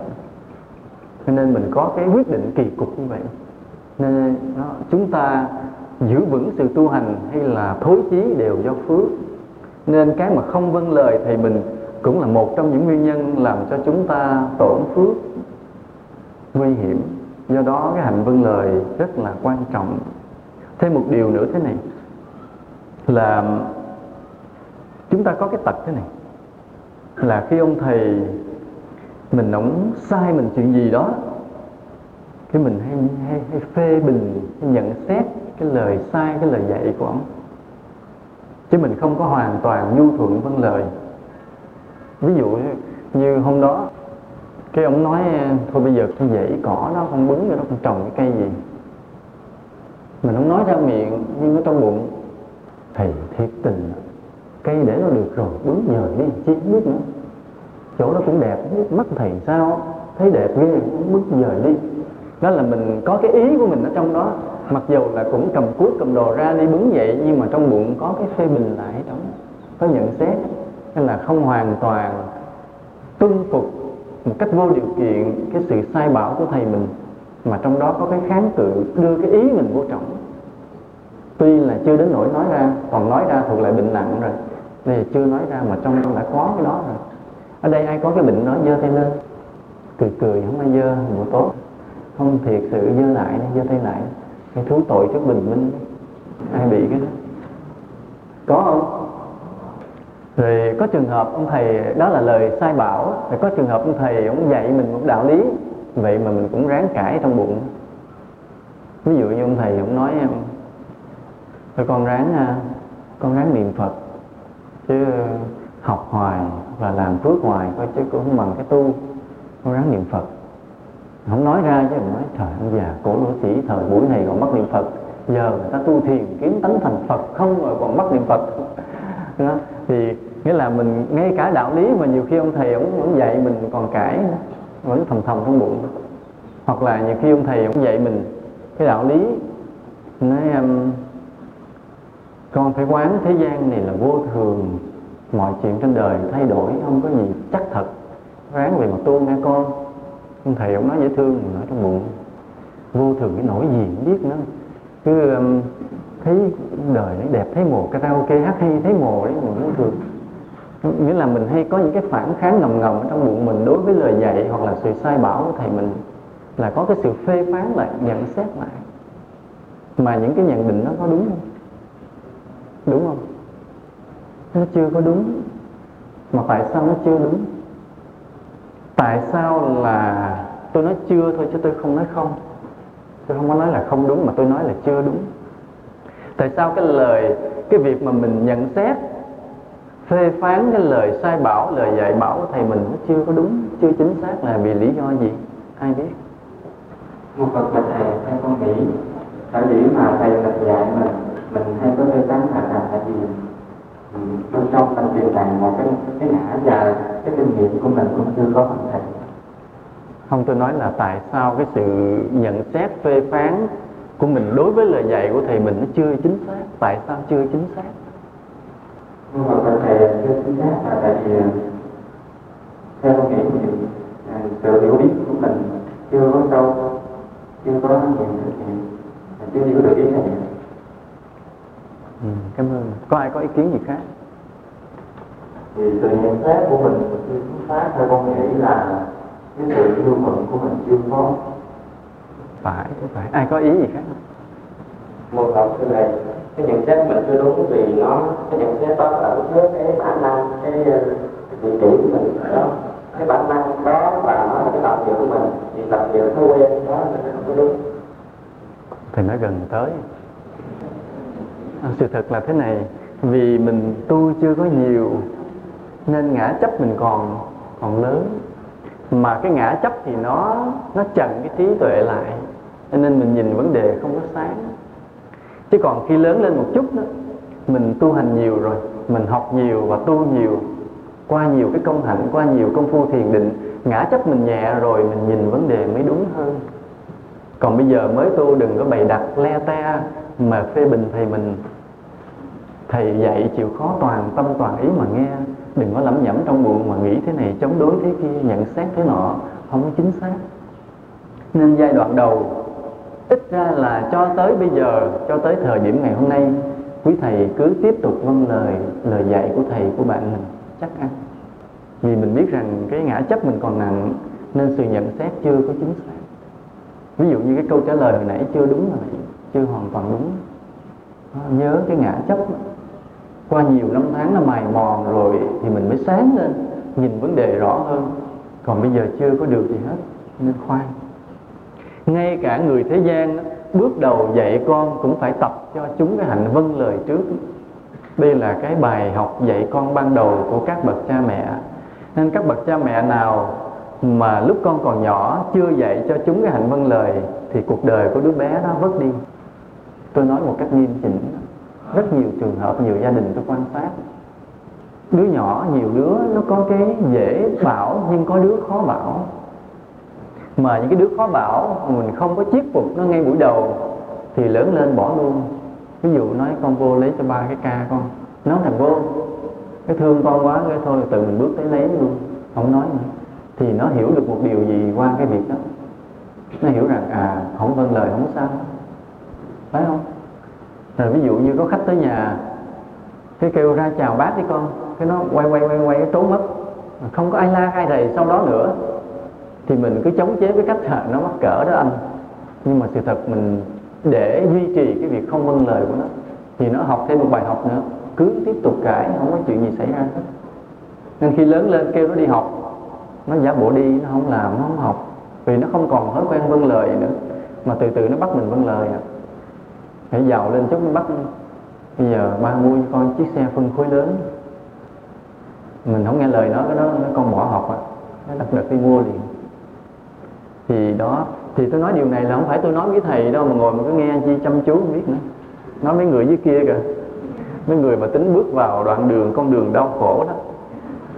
cho nên mình có cái quyết định kỳ cục như vậy. Nên đó, chúng ta giữ vững sự tu hành hay là thối chí đều do phước. Nên cái mà không vâng lời thì mình cũng là một trong những nguyên nhân làm cho chúng ta tổn phước nguy hiểm. Do đó cái hạnh vâng lời rất là quan trọng. Thêm một điều nữa thế này là chúng ta có cái tật thế này là khi ông thầy mình ổng sai mình chuyện gì đó cái mình hay, hay, hay phê bình hay nhận xét cái lời sai cái lời dạy của ông chứ mình không có hoàn toàn nhu thuận vâng lời. Ví dụ như hôm đó cái ông nói thôi bây giờ cái dãy cỏ nó không bứng rồi nó không trồng cái cây gì? Mình không nói ra miệng nhưng nó trong bụng thầy thiệt tình cây để nó được rồi bứng nhờ đi chi không biết nữa chỗ nó cũng đẹp, mắt thầy sao? Thấy đẹp ghê cũng bước dời đi. Đó là mình có cái ý của mình ở trong đó. Mặc dù là cũng cầm cuốc, cầm đồ ra đi bứng vậy nhưng mà trong bụng có cái phê bình lại trong có nhận xét. Nên là không hoàn toàn tuân phục một cách vô điều kiện cái sự sai bảo của thầy mình, mà trong đó có cái kháng cự, đưa cái ý mình vô trọng. Tuy là chưa đến nỗi nói ra, còn nói ra thuộc lại bệnh nặng rồi. Đây chưa nói ra mà trong đã có cái đó rồi ở đây ai có cái bệnh nói dơ tay lên? Cười cười, không ai dơ mùa tốt. Không thiệt sự dơ lại, dơ tay lại. Hay thú tội trước bình minh. Ai bị cái đó? Có không? Rồi có trường hợp ông thầy, đó là lời sai bảo. Rồi có trường hợp ông thầy ông dạy mình một đạo lý. Vậy mà mình cũng ráng cãi trong bụng. Ví dụ như ông thầy ông nói, em, thôi con ráng à, con ráng niệm phật, chứ học hoài và làm phước ngoài, coi chứ cũng bằng cái tu cố ráng niệm phật. Không nói ra chứ nói trời ông già cổ lỗ sĩ thời buổi này còn bắt niệm phật. Giờ người ta tu thiền kiếm tánh thành phật không rồi còn bắt niệm phật. *laughs* Đó. thì nghĩa là mình ngay cả đạo lý mà nhiều khi ông thầy ông, ông dạy mình còn cãi vẫn thầm thầm trong bụng. Hoặc là nhiều khi ông thầy ông dạy mình cái đạo lý nói um, con phải quán thế gian này là vô thường mọi chuyện trên đời thay đổi không có gì chắc thật. Ráng về mà tu nghe con. Ông thầy ông nói dễ thương mà nói trong bụng. Vô thường cái nỗi gì không biết nữa. Cứ um, thấy đời nó đẹp thấy mồ karaoke hát hay thấy mồ đấy mà vô thường nghĩa là mình hay có những cái phản kháng ngầm ngầm ở trong bụng mình đối với lời dạy hoặc là sự sai bảo của thầy mình là có cái sự phê phán lại nhận xét lại. Mà những cái nhận định nó có đúng không? Đúng không? Nó chưa có đúng. Mà tại sao nó chưa đúng? Tại sao là tôi nói chưa thôi chứ tôi không nói không? Tôi không có nói là không đúng mà tôi nói là chưa đúng. Tại sao cái lời, cái việc mà mình nhận xét, phê phán cái lời sai bảo, lời dạy bảo của thầy mình nó chưa có đúng, chưa chính xác là vì lý do gì? Ai biết? Một phần bạch thầy theo con nghĩ, tại vì mà thầy là dạy mình mình hay có phê phán là là tại bên trong mình truyền tải một cái cái ngã và cái kinh nghiệm của mình cũng chưa có hoàn thành. Không tôi nói là tại sao cái sự nhận xét phê phán của mình đối với lời dạy của thầy mình nó chưa chính xác? Tại sao chưa chính xác? Nhưng mà thầy chưa chính xác là tại vì theo con nghĩ thì à, sự hiểu biết của mình chưa có sâu chưa có nhiều thực nghiệm chưa hiểu được ý thầy ừ, cảm ơn. Có ai có ý kiến gì khác? Thì sự nhận xét của mình chưa chính xác theo con nghĩ là cái sự yêu mượn của mình chưa có. Phải phải ai có ý gì khác? Không một học thưa thầy cái nhận xét mình chưa đúng vì nó cái nhận xét đó là trước cái bản năng cái ờ, vị trí của mình đó. Cái bản năng đó và nó là cái lập nghiệp của mình. Thì lập nghiệp thói quen đó là nó không có đúng. Thì nó gần tới Ờ, sự thật là thế này, vì mình tu chưa có nhiều, nên ngã chấp mình còn còn lớn. Mà cái ngã chấp thì nó nó chặn cái trí tuệ lại, cho nên mình nhìn vấn đề không có sáng. Chứ còn khi lớn lên một chút đó, mình tu hành nhiều rồi, mình học nhiều và tu nhiều, qua nhiều cái công hạnh, qua nhiều công phu thiền định, ngã chấp mình nhẹ rồi mình nhìn vấn đề mới đúng hơn. Còn bây giờ mới tu đừng có bày đặt le te mà phê bình thầy mình thầy dạy chịu khó toàn tâm, toàn ý mà nghe. Đừng có lẩm nhẩm trong bụng mà nghĩ thế này chống đối thế kia, nhận xét thế nọ, không có chính xác. Nên giai đoạn đầu, ít ra là cho tới bây giờ, cho tới thời điểm ngày hôm nay, quý thầy cứ tiếp tục vâng lời lời dạy của thầy, của bạn mình, chắc ăn. Vì mình biết rằng cái ngã chấp mình còn nặng, nên sự nhận xét chưa có chính xác. Ví dụ như cái câu trả lời hồi nãy chưa đúng là chưa hoàn toàn đúng. Nhớ cái ngã chấp qua nhiều năm tháng nó mài mòn rồi thì mình mới sáng lên, nhìn vấn đề rõ hơn. Còn bây giờ chưa có được gì hết, nên khoan. Ngay cả người thế gian bước đầu dạy con cũng phải tập cho chúng cái hạnh vâng lời trước. Đây là cái bài học dạy con ban đầu của các bậc cha mẹ. Nên các bậc cha mẹ nào mà lúc con còn nhỏ chưa dạy cho chúng cái hạnh vâng lời thì cuộc đời của đứa bé đó vất đi. Tôi nói một cách nghiêm chỉnh rất nhiều trường hợp, nhiều gia đình tôi quan sát. Đứa nhỏ, nhiều đứa, nó có cái dễ bảo nhưng có đứa khó bảo. Mà những cái đứa khó bảo, mình không có chiết phục nó ngay buổi đầu, thì lớn lên bỏ luôn. Ví dụ nói, con vô lấy cho ba cái ca con. Nó thằng vô. Cái thương con quá, cái thôi, tự mình bước tới lấy luôn. Không nói nữa. Thì nó hiểu được một điều gì qua cái việc đó. Nó hiểu rằng à không vâng lời, không sao. Phải không? Rồi ví dụ như có khách tới nhà, cái kêu ra chào bác đi con. Cái nó quay quay quay quay trốn mất. Không có ai la, ai rầy sau đó nữa. Thì mình cứ chống chế với cách là nó mắc cỡ đó anh. Nhưng mà sự thật mình để duy trì cái việc không vâng lời của nó, thì nó học thêm một bài học nữa. Cứ tiếp tục cãi, không có chuyện gì xảy ra hết. Nên khi lớn lên kêu nó đi học, nó giả bộ đi, nó không làm, nó không học. Vì nó không còn thói quen vâng lời nữa. Mà từ từ nó bắt mình vâng lời à phải giàu lên chút bắt bây giờ ba mua cho con chiếc xe phân khối lớn. Mình không nghe lời nó, cái đó nó con bỏ học à nó đặt đặt đi mua liền. Thì đó, thì tôi nói điều này là không phải tôi nói với thầy đâu, mà ngồi mà cứ nghe chi chăm chú không biết nữa. Nói mấy người dưới kia kìa. Mấy người mà tính bước vào đoạn đường, con đường đau khổ đó.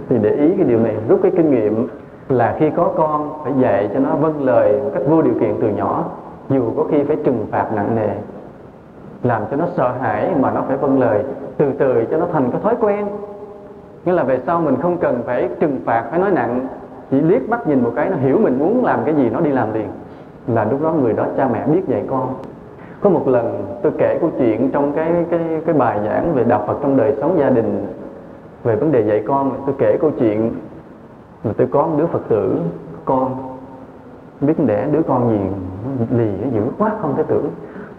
Thì để ý cái điều này, rút cái kinh nghiệm là khi có con, phải dạy cho nó vâng lời một cách vô điều kiện từ nhỏ. Dù có khi phải trừng phạt nặng nề làm cho nó sợ hãi mà nó phải vâng lời, từ từ cho nó thành cái thói quen. Nghĩa là về sau mình không cần phải trừng phạt, phải nói nặng, chỉ liếc mắt nhìn một cái nó hiểu mình muốn làm cái gì, nó đi làm liền. Là lúc đó người đó cha mẹ biết dạy con. Có một lần tôi kể câu chuyện trong cái cái cái bài giảng về đạo Phật trong đời sống gia đình, về vấn đề dạy con. Tôi kể câu chuyện là tôi có một đứa Phật tử, con, biết đẻ đứa con gì, lì, dữ quá, không thể tưởng.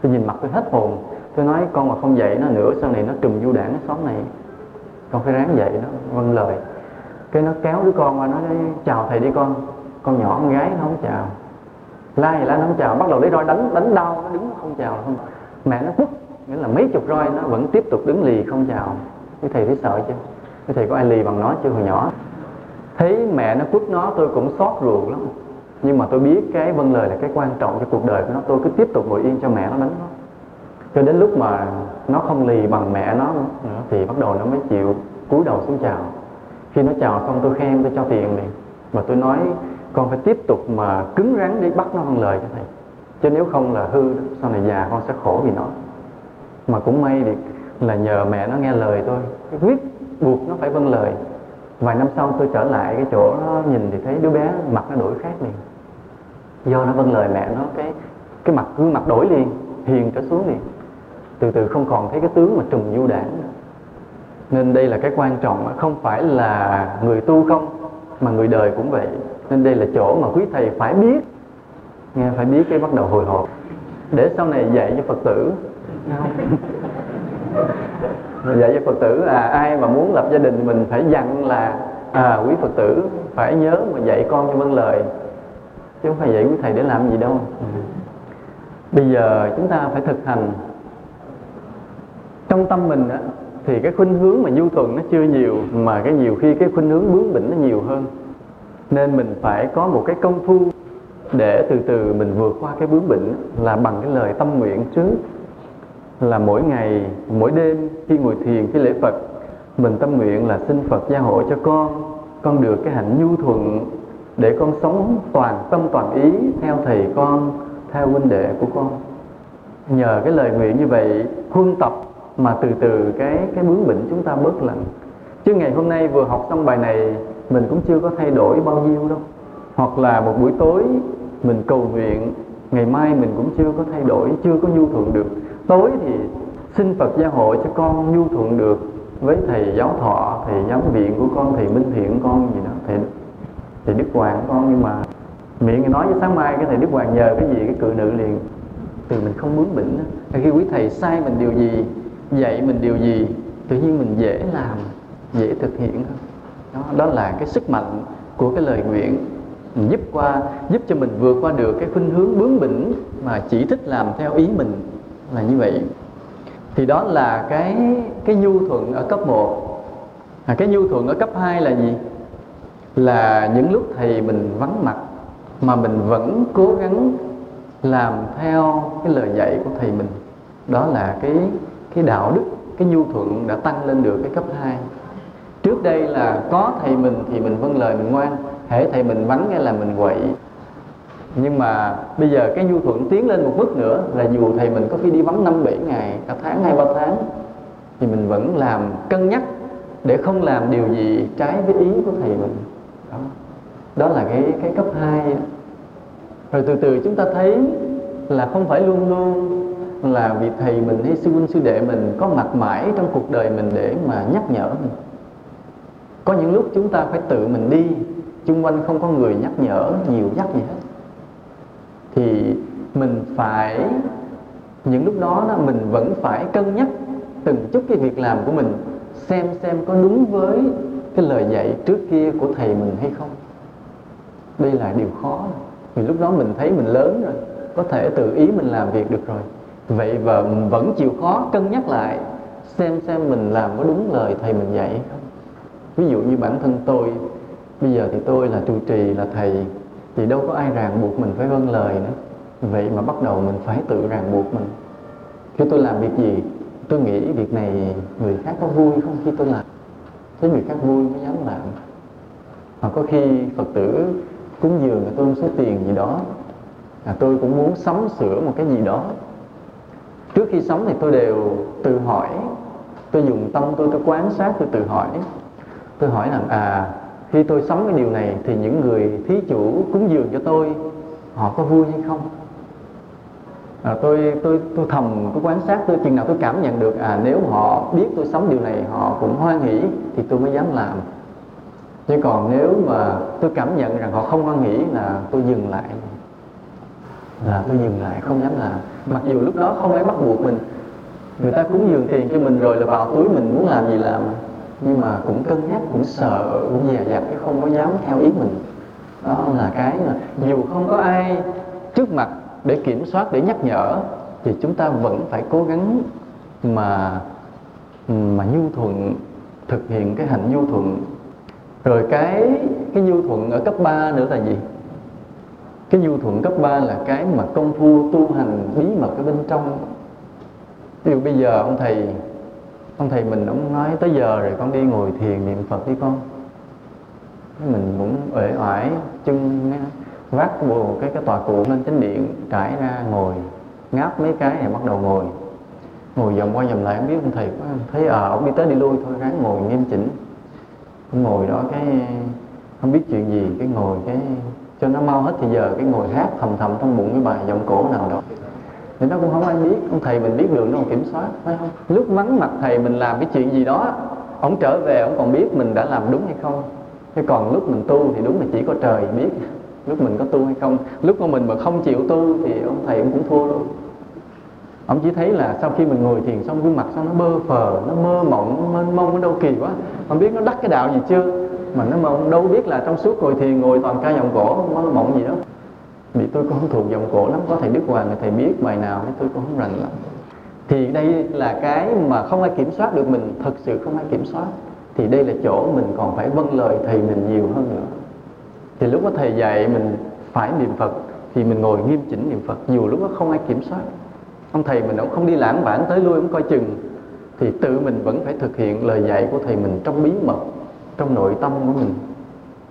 Tôi nhìn mặt tôi hết hồn tôi nói, con mà không dạy nó nữa, sau này nó trùm du đảng cái xóm này. Con phải ráng dạy nó vâng lời. Cái nó kéo đứa con qua, nó nói, chào thầy đi con con nhỏ, con gái, nó không chào. La thì la, nó không chào. Bắt đầu lấy roi đánh đánh đau, nó đứng không chào không mẹ nó quất, nghĩa là mấy chục roi nó vẫn tiếp tục đứng lì, không chào. Cái thầy thấy sợ chứ? Cái thầy có ai lì bằng nó chưa hồi nhỏ? Thấy mẹ nó quất nó, tôi cũng xót ruột lắm. Nhưng mà tôi biết cái vâng lời là cái quan trọng cho cuộc đời của nó. Tôi cứ tiếp tục ngồi yên cho mẹ nó đánh nó cho đến lúc mà nó không lì bằng mẹ nó nữa thì bắt đầu nó mới chịu cúi đầu xuống chào. Khi nó chào xong tôi khen tôi cho tiền liền. Và tôi nói con phải tiếp tục mà cứng rắn để bắt nó vâng lời cho thầy. Chứ nếu không là hư sau này già con sẽ khổ vì nó. Mà cũng may thì là nhờ mẹ nó nghe lời tôi. Quyết buộc nó phải vâng lời. Vài năm sau tôi trở lại cái chỗ nó nhìn thì thấy đứa bé mặt nó đổi khác liền. Do nó vâng lời mẹ nó cái cái mặt gương mặt đổi liền hiền trở xuống liền từ từ không còn thấy cái tướng mà trùng du đảng nên đây là cái quan trọng không phải là người tu không mà người đời cũng vậy. Nên đây là chỗ mà quý thầy phải biết. Nghe phải biết cái bắt đầu hồi hộp. Để sau này dạy cho phật tử. *laughs* Dạy cho phật tử à ai mà muốn lập gia đình mình phải dặn là à quý phật tử phải nhớ mà dạy con cho vâng lời. Chứ không phải dạy quý thầy để làm gì đâu. Bây giờ chúng ta phải thực hành trong tâm mình á, thì cái khuynh hướng mà nhu thuận nó chưa nhiều mà cái nhiều khi cái khuynh hướng bướng bỉnh nó nhiều hơn. Nên mình phải có một cái công phu để từ từ mình vượt qua cái bướng bỉnh là bằng cái lời tâm nguyện trước. Là mỗi ngày mỗi đêm khi ngồi thiền khi lễ Phật mình tâm nguyện là xin Phật gia hộ cho con. Con được cái hạnh nhu thuận để con sống toàn tâm toàn ý theo thầy con theo huynh đệ của con. Nhờ cái lời nguyện như vậy huân tập mà từ từ cái cái bướng bỉnh chúng ta bớt lạnh. Chứ ngày hôm nay vừa học xong bài này, mình cũng chưa có thay đổi bao nhiêu đâu. Hoặc là một buổi tối mình cầu nguyện, ngày mai mình cũng chưa có thay đổi, chưa có nhu thuận được. Tối thì xin Phật gia hộ cho con nhu thuận được với thầy giáo thọ, thầy giám viện của con, thầy minh thiện con gì đó. Thầy thầy đức hoàng của con, nhưng mà miệng nói với sáng mai cái thầy đức hoàng nhờ cái gì, cái cự nữ liền. Từ mình không bướng bỉnh khi quý thầy sai mình điều gì dạy mình điều gì? Tự nhiên mình dễ làm dễ thực hiện hơn. Đó, đó là cái sức mạnh của cái lời nguyện. Giúp qua giúp cho mình vượt qua được cái khuynh hướng bướng bỉnh mà chỉ thích làm theo ý mình là như vậy. Thì đó là cái cái nhu thuận ở cấp 1 à, cái nhu thuận ở cấp 2 là gì? Là những lúc thầy mình vắng mặt mà mình vẫn cố gắng làm theo cái lời dạy của thầy mình. Đó là cái cái đạo đức cái nhu thuận đã tăng lên được cái cấp 2 trước đây là có thầy mình thì mình vâng lời mình ngoan hễ thầy mình vắng nghe là mình quậy. Nhưng mà bây giờ cái nhu thuận tiến lên một bước nữa là dù thầy mình có khi đi vắng năm bảy ngày cả tháng hai ba tháng thì mình vẫn làm cân nhắc để không làm điều gì trái với ý của thầy mình. Đó, đó là cái cái cấp 2 rồi từ từ chúng ta thấy là không phải luôn luôn là vị thầy mình hay sư huynh sư đệ mình có mặt mãi trong cuộc đời mình để mà nhắc nhở mình. Có những lúc chúng ta phải tự mình đi chung quanh không có người nhắc nhở nhiều nhắc gì hết thì mình phải những lúc đó, đó mình vẫn phải cân nhắc từng chút cái việc làm của mình xem xem có đúng với cái lời dạy trước kia của thầy mình hay không. Đây là điều khó. Vì lúc đó mình thấy mình lớn rồi có thể tự ý mình làm việc được rồi vậy và vẫn chịu khó cân nhắc lại xem xem mình làm có đúng lời thầy mình dạy hay không. Ví dụ như bản thân tôi, bây giờ thì tôi là trụ trì, là thầy, thì đâu có ai ràng buộc mình phải vâng lời nữa. Vậy mà bắt đầu mình phải tự ràng buộc mình. Khi tôi làm việc gì, tôi nghĩ việc này người khác có vui không khi tôi làm? Thấy người khác vui mới dám làm. Hoặc có khi phật tử cúng dường tôi một số tiền gì đó là tôi cũng muốn sắm sửa một cái gì đó trước khi sống thì tôi đều tự hỏi. Tôi dùng tâm tôi tôi quan sát tôi tự hỏi. Tôi hỏi rằng à khi tôi sống cái điều này thì những người thí chủ cúng dường cho tôi họ có vui hay không? À, tôi tôi tôi thầm tôi quan sát tôi chừng nào tôi cảm nhận được à nếu họ biết tôi sống điều này họ cũng hoan hỷ thì tôi mới dám làm. Chứ còn nếu mà tôi cảm nhận rằng họ không hoan hỷ là tôi dừng lại là tôi dừng lại, không dám làm. Mặc dù lúc đó không ai bắt buộc mình, người ta cúng dường tiền cho mình rồi là vào túi mình muốn làm gì làm. Nhưng mà cũng cân nhắc, cũng sợ, cũng dè dặt cái không có dám theo ý mình. Đó là cái mà dù không có ai trước mặt để kiểm soát, để nhắc nhở, thì chúng ta vẫn phải cố gắng mà mà nhu thuận, thực hiện cái hạnh nhu thuận. Rồi cái cái nhu thuận ở cấp 3 nữa là gì? Cái nhu thuận cấp 3 là cái mà công phu tu hành bí mật ở bên trong. Ví dụ bây giờ ông thầy ông thầy mình ông nói tới giờ rồi, con đi ngồi thiền niệm phật đi con. Mình cũng uể oải, chân vác bồ cái cái tòa cụ lên chánh điện, trải ra, ngồi, ngáp mấy cái này bắt đầu ngồi. Ngồi vòng qua vòng lại, không biết ông thầy có thấy à ông đi tới đi lui thôi, ráng ngồi nghiêm chỉnh. Ngồi đó cái, không biết chuyện gì, cái ngồi cái cho nó mau hết thì giờ cái ngồi hát thầm thầm trong bụng cái bài giọng cổ nào đó. Thì nó cũng không ai biết, ông thầy mình biết được nó còn kiểm soát, phải không? Lúc vắng mặt thầy mình làm cái chuyện gì đó, ông trở về, ông còn biết mình đã làm đúng hay không? Thế còn lúc mình tu thì đúng là chỉ có trời biết lúc mình có tu hay không. Lúc mà mình mà không chịu tu thì ông thầy ông cũng thua luôn. Ông chỉ thấy là sau khi mình ngồi thiền xong, gương mặt sao nó bơ phờ, nó mơ mộng, nó mênh mông, nó đâu kỳ quá. Không biết nó đắc cái đạo gì chưa? Mà nó mà ông đâu biết là trong suốt ngồi thiền ngồi toàn ca dòng cổ mơ mộng gì đó vì tôi cũng không thuộc dòng cổ lắm, có thầy đức hoàng, thầy biết bài nào tôi cũng không rành lắm. Thì đây là cái mà không ai kiểm soát được mình, thật sự không ai kiểm soát. Thì đây là chỗ mình còn phải vâng lời thầy mình nhiều hơn nữa. Thì lúc đó thầy dạy mình phải niệm phật, thì mình ngồi nghiêm chỉnh niệm phật, dù lúc đó không ai kiểm soát. Ông thầy mình ông không đi lãng vãng tới lui, ông coi chừng. Thì tự mình vẫn phải thực hiện lời dạy của thầy mình trong bí mật trong nội tâm của mình,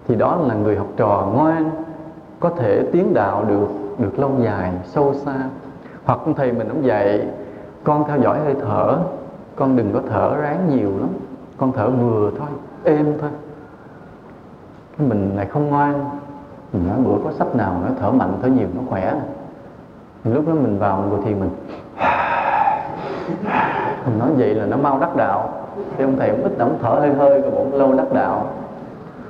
thì đó là người học trò ngoan, có thể tiến đạo được được lâu dài, sâu xa. Hoặc thầy mình ông dạy con theo dõi hơi thở, con đừng có thở ráng nhiều lắm, con thở vừa thôi, êm thôi. Mình lại không ngoan, mình nói bữa có sách nào nó thở mạnh, thở nhiều, nó khỏe. Lúc đó mình vào ngồi thiền mình *sighs* mình nói vậy là nó mau đắc đạo thì ông thầy cũng ít động thở hơi hơi rồi bổn lâu đắc đạo.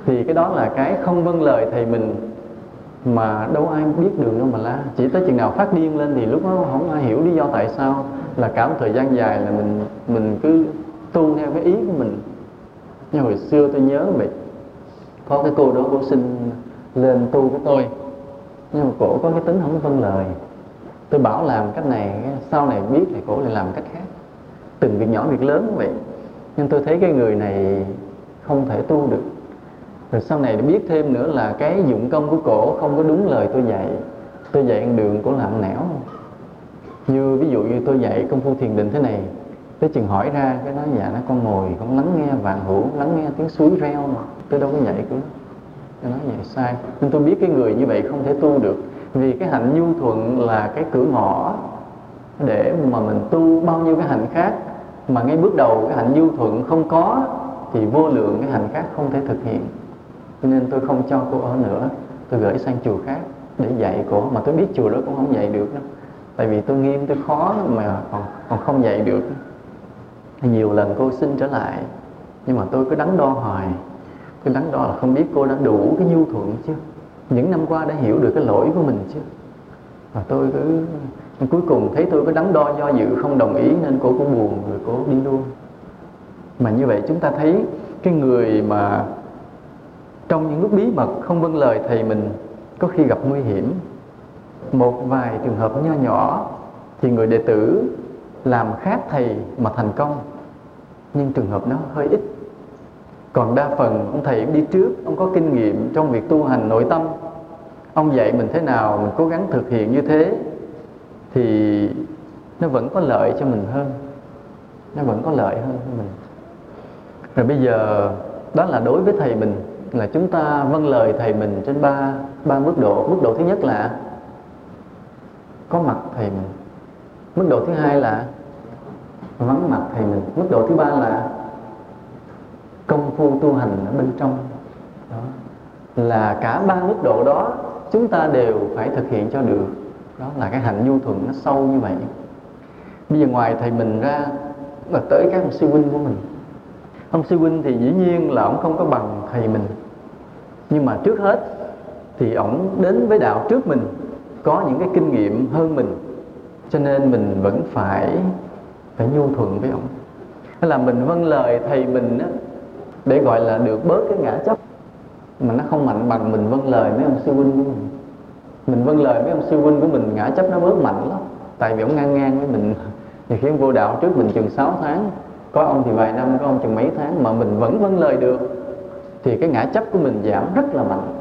Thì cái đó là cái không vâng lời thầy mình mà đâu ai biết đường đâu mà la. Chỉ tới chừng nào phát điên lên thì lúc đó không ai hiểu lý do tại sao, là cả một thời gian dài là mình mình cứ tu theo cái ý của mình. Như hồi xưa tôi nhớ vậy có cái cô đó cô xin lên tu của tôi. Nhưng mà cổ có cái tính không vâng lời. Tôi bảo làm cách này, sau này biết thì cổ lại làm cách khác. Từng việc nhỏ việc lớn vậy nhưng tôi thấy cái người này không thể tu được. Rồi sau này biết thêm nữa là cái dụng công của cổ không có đúng lời tôi dạy. Tôi dạy ăn đường cổ làm nẻo. Như ví dụ như tôi dạy công phu thiền định thế này, tới chừng hỏi ra, cái nói dạ nó con ngồi, con lắng nghe vạn hữu, lắng nghe tiếng suối reo mà. Tôi đâu có dạy của tôi nói vậy sai. Nên tôi biết cái người như vậy không thể tu được. Vì cái hạnh nhu thuận là cái cửa ngõ để mà mình tu bao nhiêu cái hạnh khác mà ngay bước đầu cái hạnh du thuận không có thì vô lượng cái hạnh khác không thể thực hiện. Cho nên tôi không cho cô ở nữa. Tôi gửi sang chùa khác để dạy cô. Mà tôi biết chùa đó cũng không dạy được đâu tại vì tôi nghiêm, tôi khó mà còn còn không dạy được. Nhiều lần cô xin trở lại, nhưng mà tôi cứ đắn đo hoài. Tôi đắn đo là không biết cô đã đủ cái nhu thuận chưa? Những năm qua đã hiểu được cái lỗi của mình chưa? Và tôi cứ cuối cùng thấy tôi có đắn đo do dự, không đồng ý nên cô cũng buồn rồi cô đi luôn. Mà như vậy chúng ta thấy cái người mà trong những lúc bí mật không vâng lời thầy mình có khi gặp nguy hiểm. Một vài trường hợp nho nhỏ thì người đệ tử làm khác thầy mà thành công. Nhưng trường hợp nó hơi ít. Còn đa phần ông thầy đi trước, ông có kinh nghiệm trong việc tu hành nội tâm. Ông dạy mình thế nào, mình cố gắng thực hiện như thế thì nó vẫn có lợi cho mình hơn. Nó vẫn có lợi hơn cho mình. Rồi bây giờ, đó là đối với thầy mình, là chúng ta vâng lời thầy mình trên ba ba mức độ. Mức độ thứ nhất là có mặt thầy mình. Mức độ thứ hai là vắng mặt thầy mình. Mức độ thứ ba là công phu tu hành ở bên trong. Đó. Là cả ba mức độ đó, chúng ta đều phải thực hiện cho được đó là cái hạnh nhu thuận nó sâu như vậy. Bây giờ ngoài thầy mình ra là tới các ông sư huynh của mình. Ông sư huynh thì dĩ nhiên là ông không có bằng thầy mình. Nhưng mà trước hết thì ông đến với đạo trước mình có những cái kinh nghiệm hơn mình. Cho nên mình vẫn phải phải nhu thuận với ông. hay là mình vâng lời thầy mình á, để gọi là được bớt cái ngã chấp. Mà nó không mạnh bằng mình vâng lời mấy ông sư huynh của mình mình vâng lời mấy ông sư huynh của mình, ngã chấp nó bớt mạnh lắm. Tại vì ông ngang ngang với mình. Thì khi ông vô đạo trước mình chừng 6 tháng, có ông thì vài năm, có ông chừng mấy tháng mà mình vẫn vâng lời được, thì cái ngã chấp của mình giảm rất là mạnh,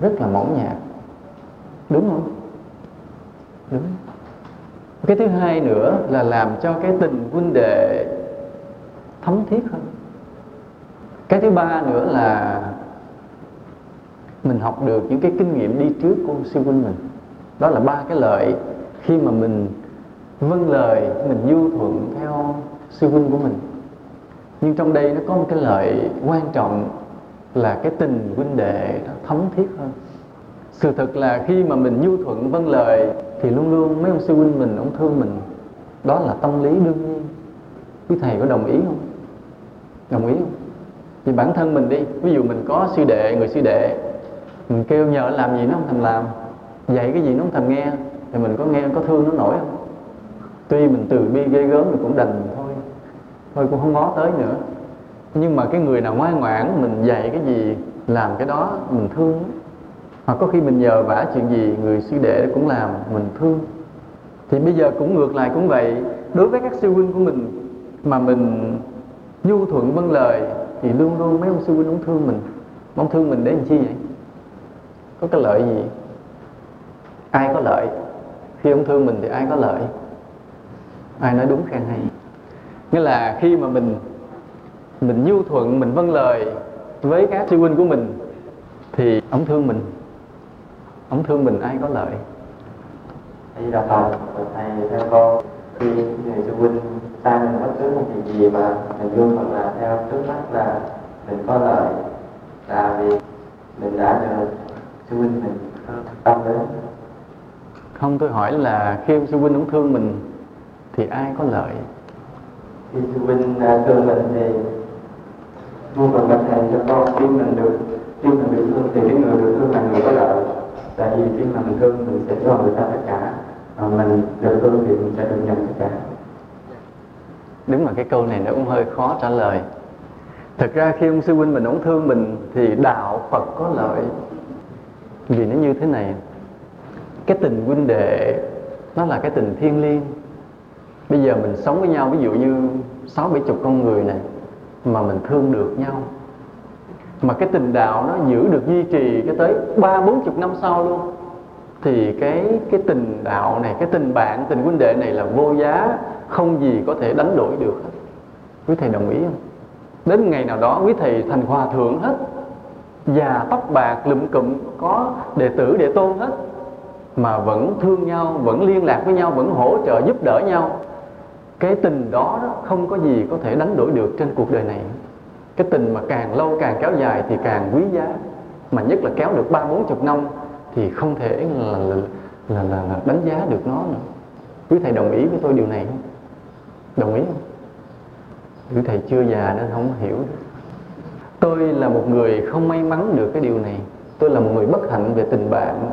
rất là mỏng nhạt. Đúng không? Đúng. Cái thứ hai nữa là làm cho cái tình huynh đệ thấm thiết hơn. Cái thứ ba nữa là mình học được những cái kinh nghiệm đi trước của sư huynh mình. Đó là ba cái lợi khi mà mình vâng lời, mình du thuận theo sư huynh của mình. Nhưng trong đây nó có một cái lợi quan trọng là cái tình huynh đệ nó thấm thiết hơn. Sự thật là khi mà mình du thuận vâng lời thì luôn luôn mấy ông sư huynh mình, ông thương mình. Đó là tâm lý đương nhiên. Quý thầy có đồng ý không? Đồng ý không? Thì bản thân mình đi, ví dụ mình có sư đệ, người sư đệ mình kêu nhờ làm gì nó không thèm làm. Dạy cái gì nó không thèm nghe. Thì mình có nghe, có thương nó nổi không? Tuy mình từ bi ghê gớm thì cũng đành thôi. Thôi cũng không ngó tới nữa. Nhưng mà cái người nào ngoan ngoãn, mình dạy cái gì, làm cái đó, mình thương. Hoặc có khi mình nhờ vả chuyện gì, người sư đệ cũng làm, mình thương. Thì bây giờ cũng ngược lại cũng vậy. Đối với các sư huynh của mình, mà mình nhu thuận vâng lời, thì luôn luôn mấy ông sư huynh ông thương mình. Ông thương mình để làm chi vậy? Có cái lợi gì? Ai có lợi? Khi ông thương mình thì ai có lợi? Ai nói đúng khen hay? Nghĩa là khi mà mình mình nhu thuận, mình vâng lời với các sư huynh của mình thì ông thương mình. Ông thương mình ai có lợi? Thầy đạo phật thầy theo con, khi người sư huynh sai mình bất cứ một việc gì mà mình luôn thuận là theo trước mắt là mình có lợi, là vì mình đã được sư huynh mình tâm đến. Không tôi hỏi là khi sư huynh ông thương mình thì ai có lợi? Khi sư huynh à, thương mình thì vô phần bạch thầy cho con. Khi mình được khi mình được thương thì cái người được thương là người có lợi. Tại vì khi mà mình thương mình sẽ cho người ta tất cả. Mà mình được thương thì mình sẽ được nhận tất cả. Đúng là cái câu này nó cũng hơi khó trả lời. Thực ra khi ông sư huynh mình ông thương mình thì đạo phật có lợi vì nó như thế này, cái tình huynh đệ nó là cái tình thiêng liêng. Bây giờ mình sống với nhau, ví dụ như sáu bảy chục con người này, mà mình thương được nhau. Mà cái tình đạo nó giữ được duy trì cái tới ba bốn chục năm sau luôn. Thì cái cái tình đạo này, cái tình bạn, tình huynh đệ này là vô giá, không gì có thể đánh đổi được hết. Quý thầy đồng ý không? Đến ngày nào đó, quý thầy thành hòa thượng hết già tóc bạc lụm cụm có đệ tử đệ tôn hết. Mà vẫn thương nhau vẫn liên lạc với nhau vẫn hỗ trợ giúp đỡ nhau. Cái tình đó, đó không có gì có thể đánh đổi được trên cuộc đời này. Cái tình mà càng lâu càng kéo dài thì càng quý giá. Mà nhất là kéo được ba bốn chục năm thì không thể là là, là, là, là đánh giá được nó nữa. Quý thầy đồng ý với tôi điều này không? Đồng ý không? Quý thầy chưa già nên không hiểu tôi là một người không may mắn được cái điều này. Tôi là một người bất hạnh về tình bạn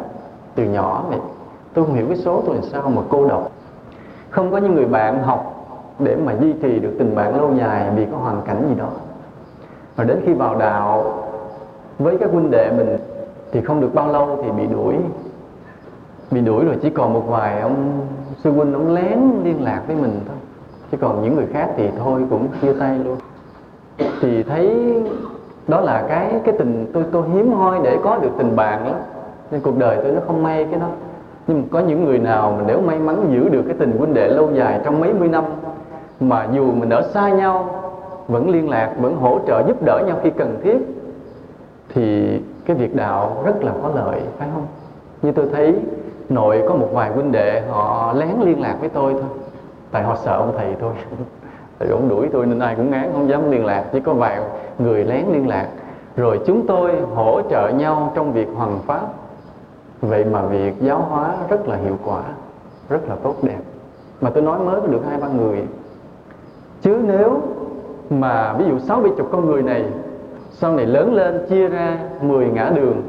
từ nhỏ vậy tôi không hiểu cái số tôi làm sao mà cô độc. Không có những người bạn học để mà duy trì được tình bạn lâu dài vì có hoàn cảnh gì đó. Và đến khi vào đạo với các huynh đệ mình thì không được bao lâu thì bị đuổi. Bị đuổi rồi chỉ còn một vài ông sư huynh, ông lén liên lạc với mình thôi. Chứ còn những người khác thì thôi cũng chia tay luôn. Thì thấy đó là cái cái tình tôi tôi hiếm hoi để có được tình bạn lắm nên cuộc đời tôi nó không may cái đó. Nhưng mà có những người nào mà nếu may mắn giữ được cái tình huynh đệ lâu dài trong mấy mươi năm, mà dù mình ở xa nhau, vẫn liên lạc, vẫn hỗ trợ, giúp đỡ nhau khi cần thiết, thì cái việc đạo rất là có lợi, phải không? Như tôi thấy, nội có một vài huynh đệ họ lén liên lạc với tôi thôi. Tại họ sợ ông thầy thôi *laughs* tại ông đuổi tôi nên ai cũng ngán, không dám liên lạc, chỉ có vài người lén liên lạc. Rồi chúng tôi hỗ trợ nhau trong việc hoàn pháp. Vậy mà việc giáo hóa rất là hiệu quả, rất là tốt đẹp. Mà tôi nói mới có được hai ba người. Chứ nếu mà ví dụ sáu bảy chục con người này, sau này lớn lên chia ra 10 ngã đường,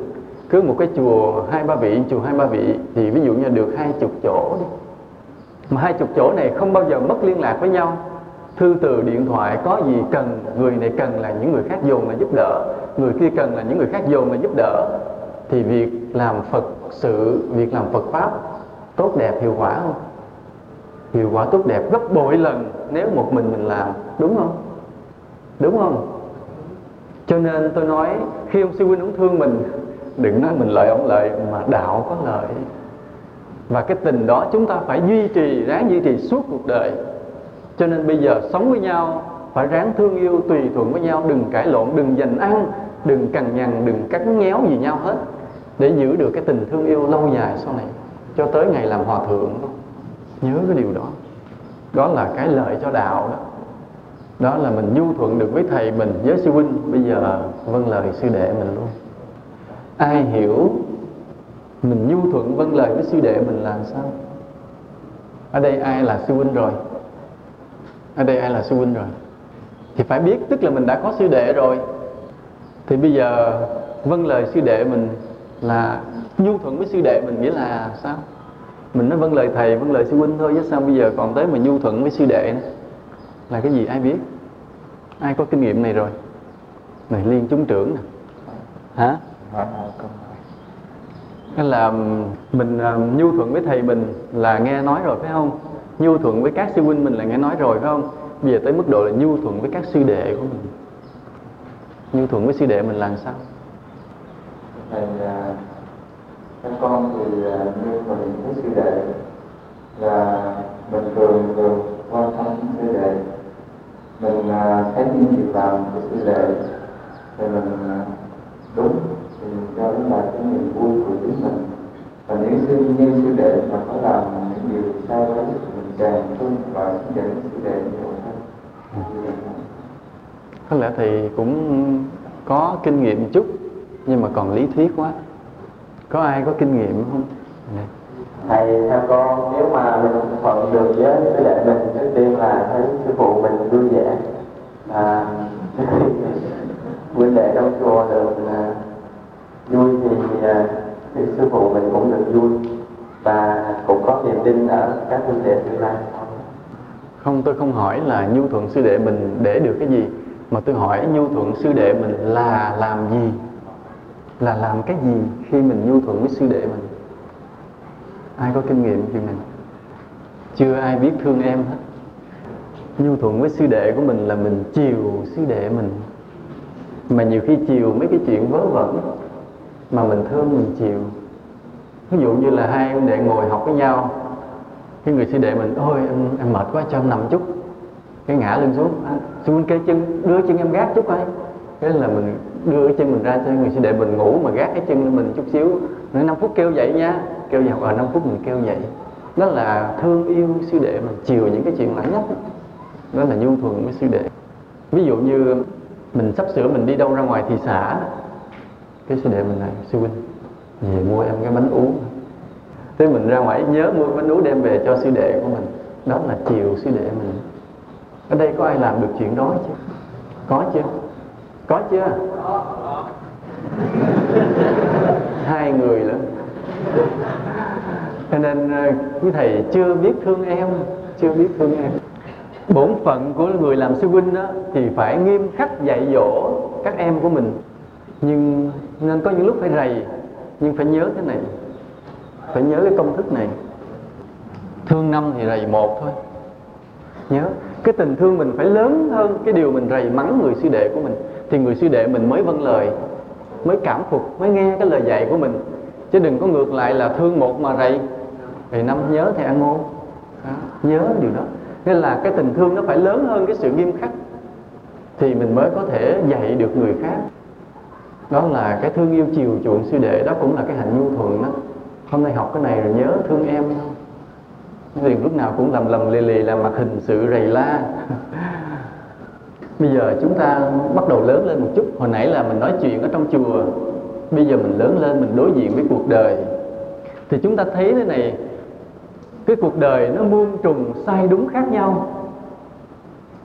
cứ một cái chùa hai ba vị, chùa hai ba vị, thì ví dụ như được hai chục chỗ đi. Mà hai chục chỗ này không bao giờ mất liên lạc với nhau thư từ, điện thoại, có gì cần, người này cần là những người khác dồn là giúp đỡ. Người kia cần là những người khác dồn là giúp đỡ. Thì việc làm phật sự, việc làm Phật pháp tốt đẹp, hiệu quả không? Hiệu quả tốt đẹp gấp bội lần nếu một mình mình làm, đúng không? Đúng không? Cho nên tôi nói, khi ông sư huynh ông thương mình, đừng nói mình lợi ông lợi, mà đạo có lợi. Và cái tình đó chúng ta phải duy trì, ráng duy trì suốt cuộc đời cho nên bây giờ sống với nhau, phải ráng thương yêu, tùy thuận với nhau. Đừng cãi lộn, đừng giành ăn, đừng cằn nhằn, đừng cắn ngéo gì nhau hết. Để giữ được cái tình thương yêu lâu dài sau này, cho tới ngày làm hòa thượng đó. nhớ cái điều đó. Đó là cái lợi cho đạo đó. Đó là mình nhu thuận được với thầy mình, với sư huynh. Bây giờ vâng lời sư đệ mình luôn. Ai hiểu mình nhu thuận vâng lời với sư đệ mình làm sao? Ở đây ai là sư huynh rồi? Ở đây ai là sư huynh rồi? Thì phải biết tức là mình đã có sư đệ rồi. Thì bây giờ vâng lời sư đệ mình là nhu thuận với sư đệ mình nghĩa là sao? Mình nói vâng lời thầy vâng lời sư huynh thôi chứ sao bây giờ còn tới mà nhu thuận với sư đệ nữa? Là cái gì ai biết? Ai có kinh nghiệm này rồi? Này liên chúng trưởng nè. Hả? Cái là mình uh, nhu thuận với thầy mình là nghe nói rồi phải không? Nhu thuận với các sư huynh mình là nghe nói rồi, phải không? Bây giờ tới mức độ là nhu thuận với các sư đệ của mình. Nhu thuận với sư đệ mình làm sao? Thầy à, các con thì nhu như mình với sư đệ là mình thường thường quan tâm sư đệ. Mình à, thấy những việc làm của sư đệ thì mình đúng, thì cho đó là cái niềm vui của chính mình. Và nếu sư, như sư đệ mà có làm những điều sai với thương và sư đệ nhiều hơn có lẽ thì cũng có kinh nghiệm chút nhưng mà còn lý thuyết quá. Có ai có kinh nghiệm không? Dạ. Thầy theo con nếu mà mình thuận được với sư đệ mình trước tiên là thấy sư phụ mình vui vẻ. À, *laughs* huynh đệ trong chùa được à, vui thì, à, thì sư phụ mình cũng được vui và cũng có niềm tin ở các huynh đệ tương lai. Không, tôi không hỏi là nhu thuận sư đệ mình để được cái gì, mà tôi hỏi nhu thuận sư đệ mình là làm gì? Là làm cái gì khi mình nhu thuận với sư đệ mình? Ai có kinh nghiệm chuyện này chưa ai biết thương em hết. Nhu thuận với sư đệ của mình là mình chiều sư đệ mình. Mà nhiều khi chiều mấy cái chuyện vớ vẩn, mà mình thương mình chiều ví dụ như là hai em đệ ngồi học với nhau cái người sư đệ mình ôi em, em mệt quá cho em nằm chút. Cái ngã lên xuống à, sư huynh chân đưa chân em gác chút coi. Cái là mình đưa cái chân mình ra cho người sư đệ mình ngủ mà gác cái chân lên mình chút xíu. Nữa 5 phút kêu dậy nha. Kêu dậy ờ, ở 5 phút mình kêu dậy. Đó là thương yêu sư đệ mình chiều những cái chuyện lãi nhất đó là nhu thuận với sư đệ. Ví dụ như mình sắp sửa mình đi đâu ra ngoài thị xã cái sư đệ mình này sư huynh về mua em cái bánh ú thế mình ra ngoài nhớ mua bánh ú đem về cho sư đệ của mình. Đó là chiều sư đệ mình. Ở đây có ai làm được chuyện đó chứ? Có chưa có chưa *laughs* hai người nữa cho nên ờ, quý thầy chưa biết thương em, chưa biết thương em. Bổn phận của người làm sư huynh đó thì phải nghiêm khắc dạy dỗ các em của mình. Nhưng nên có những lúc phải rầy nhưng phải nhớ thế này phải nhớ cái công thức này. Thương năm thì rầy một thôi. Nhớ cái tình thương mình phải lớn hơn cái điều mình rầy mắng người sư đệ của mình. Thì người sư đệ mình mới vâng lời mới cảm phục mới nghe cái lời dạy của mình. Chứ đừng có ngược lại là thương một mà rầy. Thì năm nhớ thì ăn ngô đó, nhớ điều đó. Nên là cái tình thương nó phải lớn hơn cái sự nghiêm khắc. Thì mình mới có thể dạy được người khác đó là cái thương yêu chiều chuộng sư đệ đó cũng là cái hạnh nhu thuận đó. Hôm nay học cái này rồi nhớ thương em. Không liền lúc nào cũng lầm lầm lì lì làm mặt hình sự rầy la. *laughs* Bây giờ chúng ta bắt đầu lớn lên một chút. Hồi nãy là mình nói chuyện ở trong chùa, bây giờ mình lớn lên, mình đối diện với cuộc đời. Thì chúng ta thấy thế này, cái cuộc đời nó muôn trùng, sai đúng khác nhau.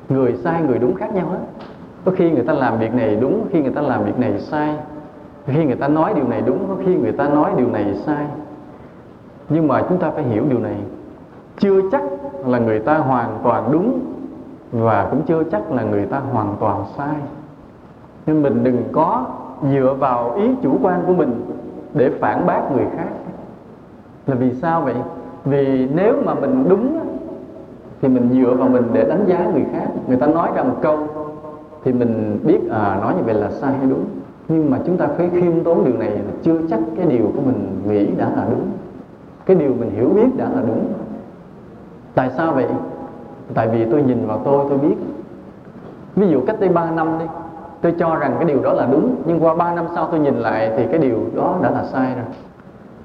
Người sai, người đúng khác nhau hết có khi người ta làm việc này đúng khi người ta làm việc này sai. Khi người ta nói điều này đúng, có khi người ta nói điều này sai. Nhưng mà chúng ta phải hiểu điều này. Chưa chắc là người ta hoàn toàn đúng và cũng chưa chắc là người ta hoàn toàn sai. Nên mình đừng có dựa vào ý chủ quan của mình để phản bác người khác. Là vì sao vậy? Vì nếu mà mình đúng thì mình dựa vào mình để đánh giá người khác. Người ta nói ra một câu thì mình biết à nói như vậy là sai hay đúng. Nhưng mà chúng ta phải khiêm tốn điều này là chưa chắc cái điều của mình nghĩ đã là đúng. Cái điều mình hiểu biết đã là đúng. Tại sao vậy? Tại vì tôi nhìn vào tôi tôi biết. Ví dụ cách đây 3 năm đi tôi cho rằng cái điều đó là đúng nhưng qua 3 năm sau tôi nhìn lại thì cái điều đó đã là sai rồi.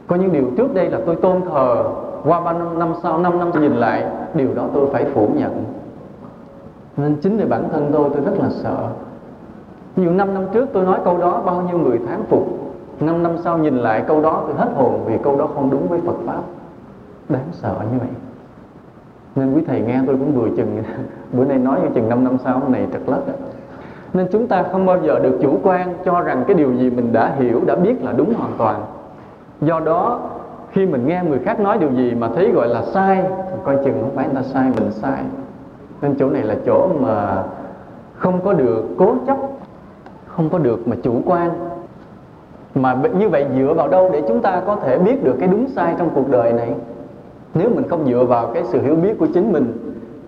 Có những điều trước đây là tôi tôn thờ qua 3 năm, năm sau 5 năm tôi nhìn lại điều đó tôi phải phủ nhận nên chính vì bản thân tôi tôi rất là sợ. Nhiều năm năm trước tôi nói câu đó, bao nhiêu người thán phục. Năm năm sau nhìn lại câu đó, tôi hết hồn vì câu đó không đúng với Phật Pháp. Đáng sợ như vậy. Nên quý thầy nghe tôi cũng vừa chừng. *laughs* Bữa nay nói như chừng 5 năm sau, này trật lất nên chúng ta không bao giờ được chủ quan cho rằng cái điều gì mình đã hiểu, đã biết là đúng hoàn toàn. Do đó, khi mình nghe người khác nói điều gì mà thấy gọi là sai coi chừng không phải người ta sai, mình sai nên chỗ này là chỗ mà không có được cố chấp, không có được mà chủ quan. Mà như vậy dựa vào đâu để chúng ta có thể biết được cái đúng sai trong cuộc đời này? Nếu mình không dựa vào cái sự hiểu biết của chính mình,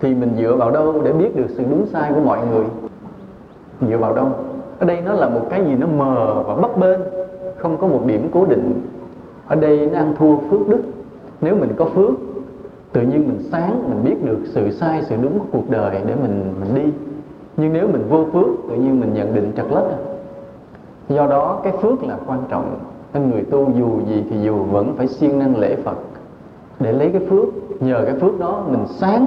thì mình dựa vào đâu để biết được sự đúng sai của mọi người? Dựa vào đâu? Ở đây nó là một cái gì nó mờ và bấp bênh, không có một điểm cố định. Ở đây nó ăn thua phước đức. Nếu mình có phước tự nhiên mình sáng, mình biết được sự sai, sự đúng của cuộc đời để mình mình đi. Nhưng nếu mình vô phước, tự nhiên mình nhận định trật lất do đó, cái phước là quan trọng. Nên người tu dù gì thì dù vẫn phải siêng năng lễ phật. Để lấy cái phước, nhờ cái phước đó mình sáng,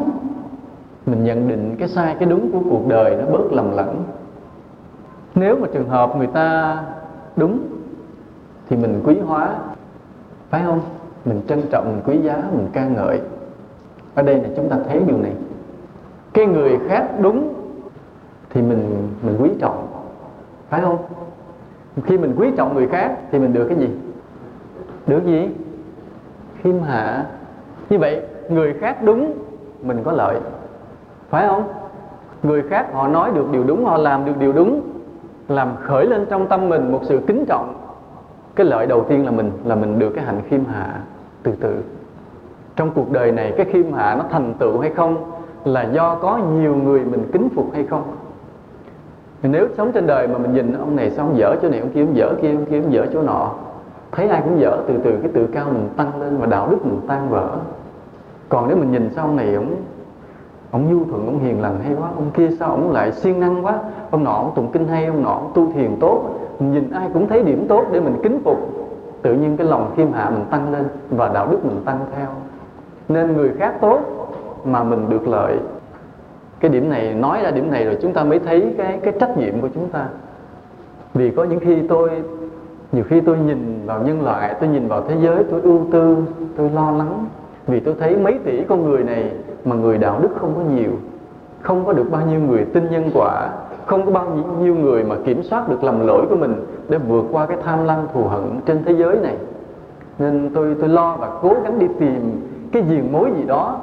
mình nhận định cái sai, cái đúng của cuộc đời nó bớt lầm lẫn. Nếu mà trường hợp người ta đúng, thì mình quý hóa, phải không? Mình trân trọng, mình quý giá, mình ca ngợi ở đây là chúng ta thấy điều này. Cái người khác đúng thì mình mình quý trọng. Phải không? Khi mình quý trọng người khác thì mình được cái gì? Được gì? Khiêm hạ. Như vậy, người khác đúng, mình có lợi. Phải không? Người khác họ nói được điều đúng, họ làm được điều đúng, làm khởi lên trong tâm mình một sự kính trọng. Cái lợi đầu tiên là mình là mình được cái hạnh khiêm hạ từ từ trong cuộc đời này, cái khiêm hạ nó thành tựu hay không là do có nhiều người mình kính phục hay không? Nếu sống trên đời mà mình nhìn ông này sao ông dở chỗ này, ông kia ông dở kia, ông kia ông dở chỗ nọ, thấy ai cũng dở, từ từ cái tự cao mình tăng lên và đạo đức mình tan vỡ. Còn nếu mình nhìn sao ông này ông ông nhu thuận, ông hiền lành hay quá, ông kia sao ông lại siêng năng quá? Ông nọ ông tụng kinh hay, ông nọ ông tu thiền tốt, mình nhìn ai cũng thấy điểm tốt để mình kính phục. Tự nhiên cái lòng khiêm hạ mình tăng lên và đạo đức mình tăng theo nên người khác tốt mà mình được lợi. Cái điểm này, nói ra điểm này rồi chúng ta mới thấy cái cái trách nhiệm của chúng ta. Vì có những khi tôi, nhiều khi tôi nhìn vào nhân loại, tôi nhìn vào thế giới, tôi ưu tư, tôi lo lắng. Vì tôi thấy mấy tỷ con người này mà người đạo đức không có nhiều. Không có được bao nhiêu người tin nhân quả. Không có bao nhiêu người mà kiểm soát được lầm lỗi của mình để vượt qua cái tham lam thù hận trên thế giới này. Nên tôi tôi lo và cố gắng đi tìm cái diền mối gì đó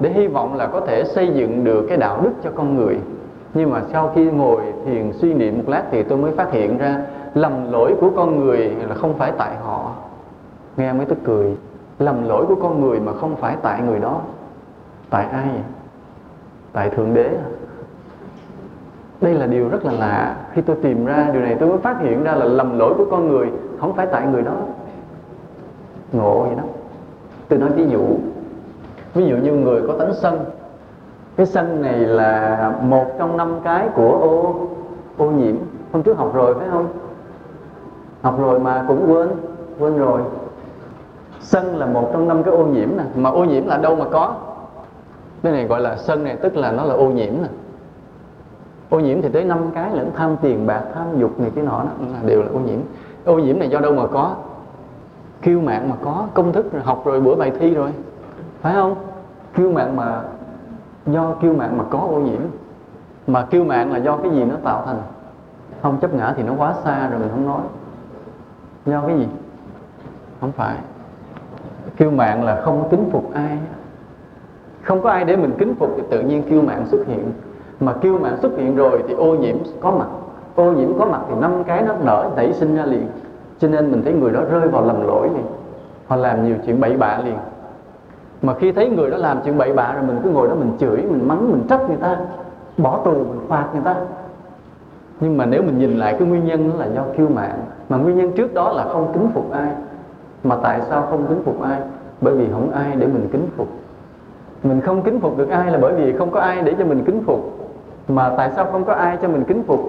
để hy vọng là có thể xây dựng được cái đạo đức cho con người. Nhưng mà sau khi ngồi thiền suy niệm một lát thì tôi mới phát hiện ra lầm lỗi của con người là không phải tại họ. Nghe mới tức cười. Lầm lỗi của con người mà không phải tại người đó. Tại ai? Tại thượng đế. Đây là điều rất là lạ. Khi tôi tìm ra điều này, tôi mới phát hiện ra là lầm lỗi của con người không phải tại người đó. Ngộ vậy đó tôi nói ví dụ. Ví dụ như người có tánh sân. Cái sân này là một trong năm cái của ô ô nhiễm. Hôm trước học rồi, phải không? Học rồi mà cũng quên quên rồi. Sân là một trong năm cái ô nhiễm nè. Mà ô nhiễm là đâu mà có? Cái này gọi là sân này, tức là nó là ô nhiễm nè. Ô nhiễm thì tới năm cái lẫn tham tiền bạc, tham dục này cái nọ đó đều là ô nhiễm. Ô nhiễm này do đâu mà có? Kiêu mạng mà có, công thức rồi, học rồi, bữa bài thi rồi. Phải không? Kiêu mạng mà do kiêu mạng mà có ô nhiễm. Mà kiêu mạng là do cái gì nó tạo thành? Không chấp ngã thì nó quá xa rồi mình không nói. Do cái gì? Không phải. Kiêu mạng là không kính phục ai. Không có ai để mình kính phục thì tự nhiên kiêu mạng xuất hiện. Mà kiêu mạng xuất hiện rồi thì ô nhiễm có mặt. Ô nhiễm có mặt thì năm cái nó nở nảy sinh ra liền cho nên mình thấy người đó rơi vào lầm lỗi liền họ làm nhiều chuyện bậy bạ liền. Mà khi thấy người đó làm chuyện bậy bạ rồi mình cứ ngồi đó mình chửi, mình mắng, mình trách người ta, bỏ tù, mình phạt người ta. Nhưng mà nếu mình nhìn lại cái nguyên nhân đó là do kiêu mạng. mà nguyên nhân trước đó là không kính phục ai, mà tại sao không kính phục ai? Bởi vì không ai để mình kính phục. Mình không kính phục được ai là bởi vì không có ai để cho mình kính phục. Mà tại sao không có ai cho mình kính phục?